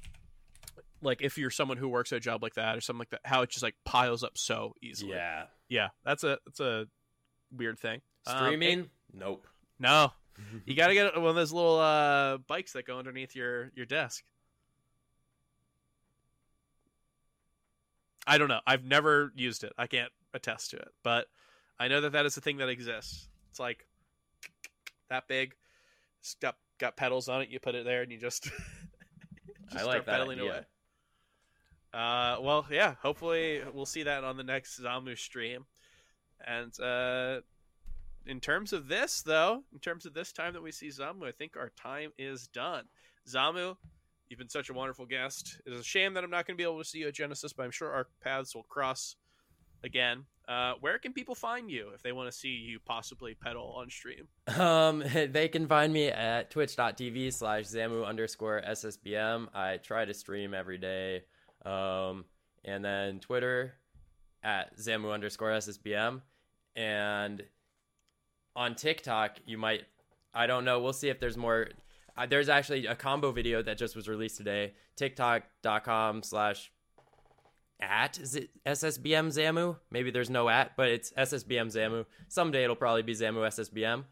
like if you're someone who works at a job like that or something like that, how it just like piles up so easily. Yeah, yeah, that's a that's a weird thing. Um, streaming, it- nope. no, you got to get one of those little uh, bikes that go underneath your your desk. I don't know. I've never used it. I can't attest to it, but I know that that is a thing that exists. It's like that big. It's got got pedals on it. You put it there, and you just, just I start like that pedaling idea. away. Uh, well, yeah. Hopefully, we'll see that on the next Zamu stream. And uh, in terms of this, though, in terms of this time that we see Zamu, I think our time is done. Zamu, you've been such a wonderful guest. It is a shame that I'm not going to be able to see you at Genesis, but I'm sure our paths will cross again. Uh, where can people find you if they want to see you possibly pedal on stream? Um, they can find me at twitch.tv slash zamu underscore ssbm. I try to stream every day. Um, and then Twitter at zamu underscore ssbm. And on TikTok, you might, I don't know, we'll see if there's more. Uh, there's actually a combo video that just was released today. TikTok.com slash at is it SSBM Zamu? Maybe there's no at, but it's SSBM Zamu. Someday it'll probably be Zamu SSBM.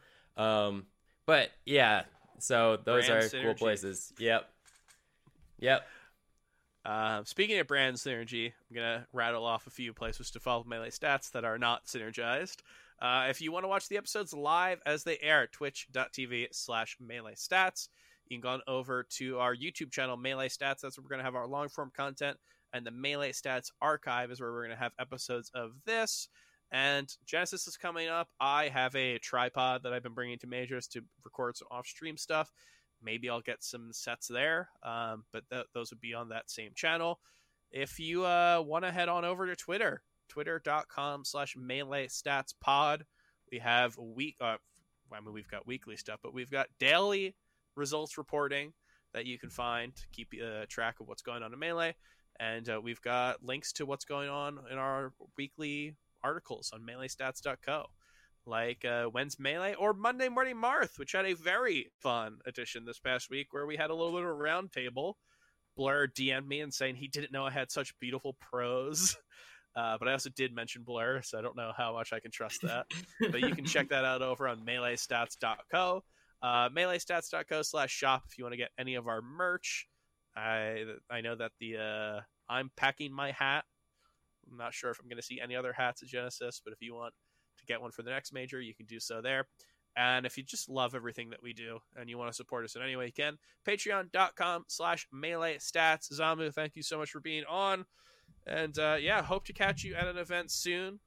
Um, but yeah, so those Brand are cool places. Yep, yep. Uh, speaking of brand synergy, I'm gonna rattle off a few places to follow melee stats that are not synergized. Uh, if you want to watch the episodes live as they air, twitch.tv slash melee stats. You can go on over to our YouTube channel, Melee Stats. That's where we're going to have our long form content and the Melee Stats Archive is where we're going to have episodes of this. And Genesis is coming up. I have a tripod that I've been bringing to majors to record some off stream stuff. Maybe I'll get some sets there, um, but th- those would be on that same channel. If you uh, want to head on over to Twitter, twitter.com slash melee stats pod, we have week. Uh, I mean, we've got weekly stuff, but we've got daily results reporting that you can find to keep uh, track of what's going on in Melee. And uh, we've got links to what's going on in our weekly articles on meleestats.co, like uh, When's Melee or Monday Morning Marth, which had a very fun edition this past week where we had a little bit of a roundtable. Blur DM'd me and saying he didn't know I had such beautiful prose. Uh, but I also did mention Blur, so I don't know how much I can trust that. but you can check that out over on meleestats.co. Uh, meleestats.co slash shop if you want to get any of our merch. I I know that the uh, I'm packing my hat. I'm not sure if I'm going to see any other hats at Genesis, but if you want to get one for the next major, you can do so there. And if you just love everything that we do and you want to support us in any way you can, patreon.com slash melee stats. Zamu, thank you so much for being on. And uh, yeah, hope to catch you at an event soon.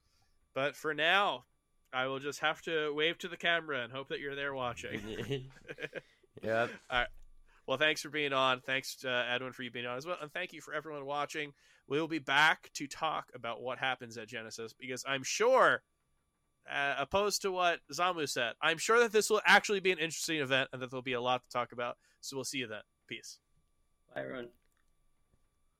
But for now, I will just have to wave to the camera and hope that you're there watching. yep. All right. Well, thanks for being on. Thanks, uh, Edwin, for you being on as well. And thank you for everyone watching. We will be back to talk about what happens at Genesis because I'm sure, uh, opposed to what Zamu said, I'm sure that this will actually be an interesting event and that there'll be a lot to talk about. So we'll see you then. Peace. Bye, everyone.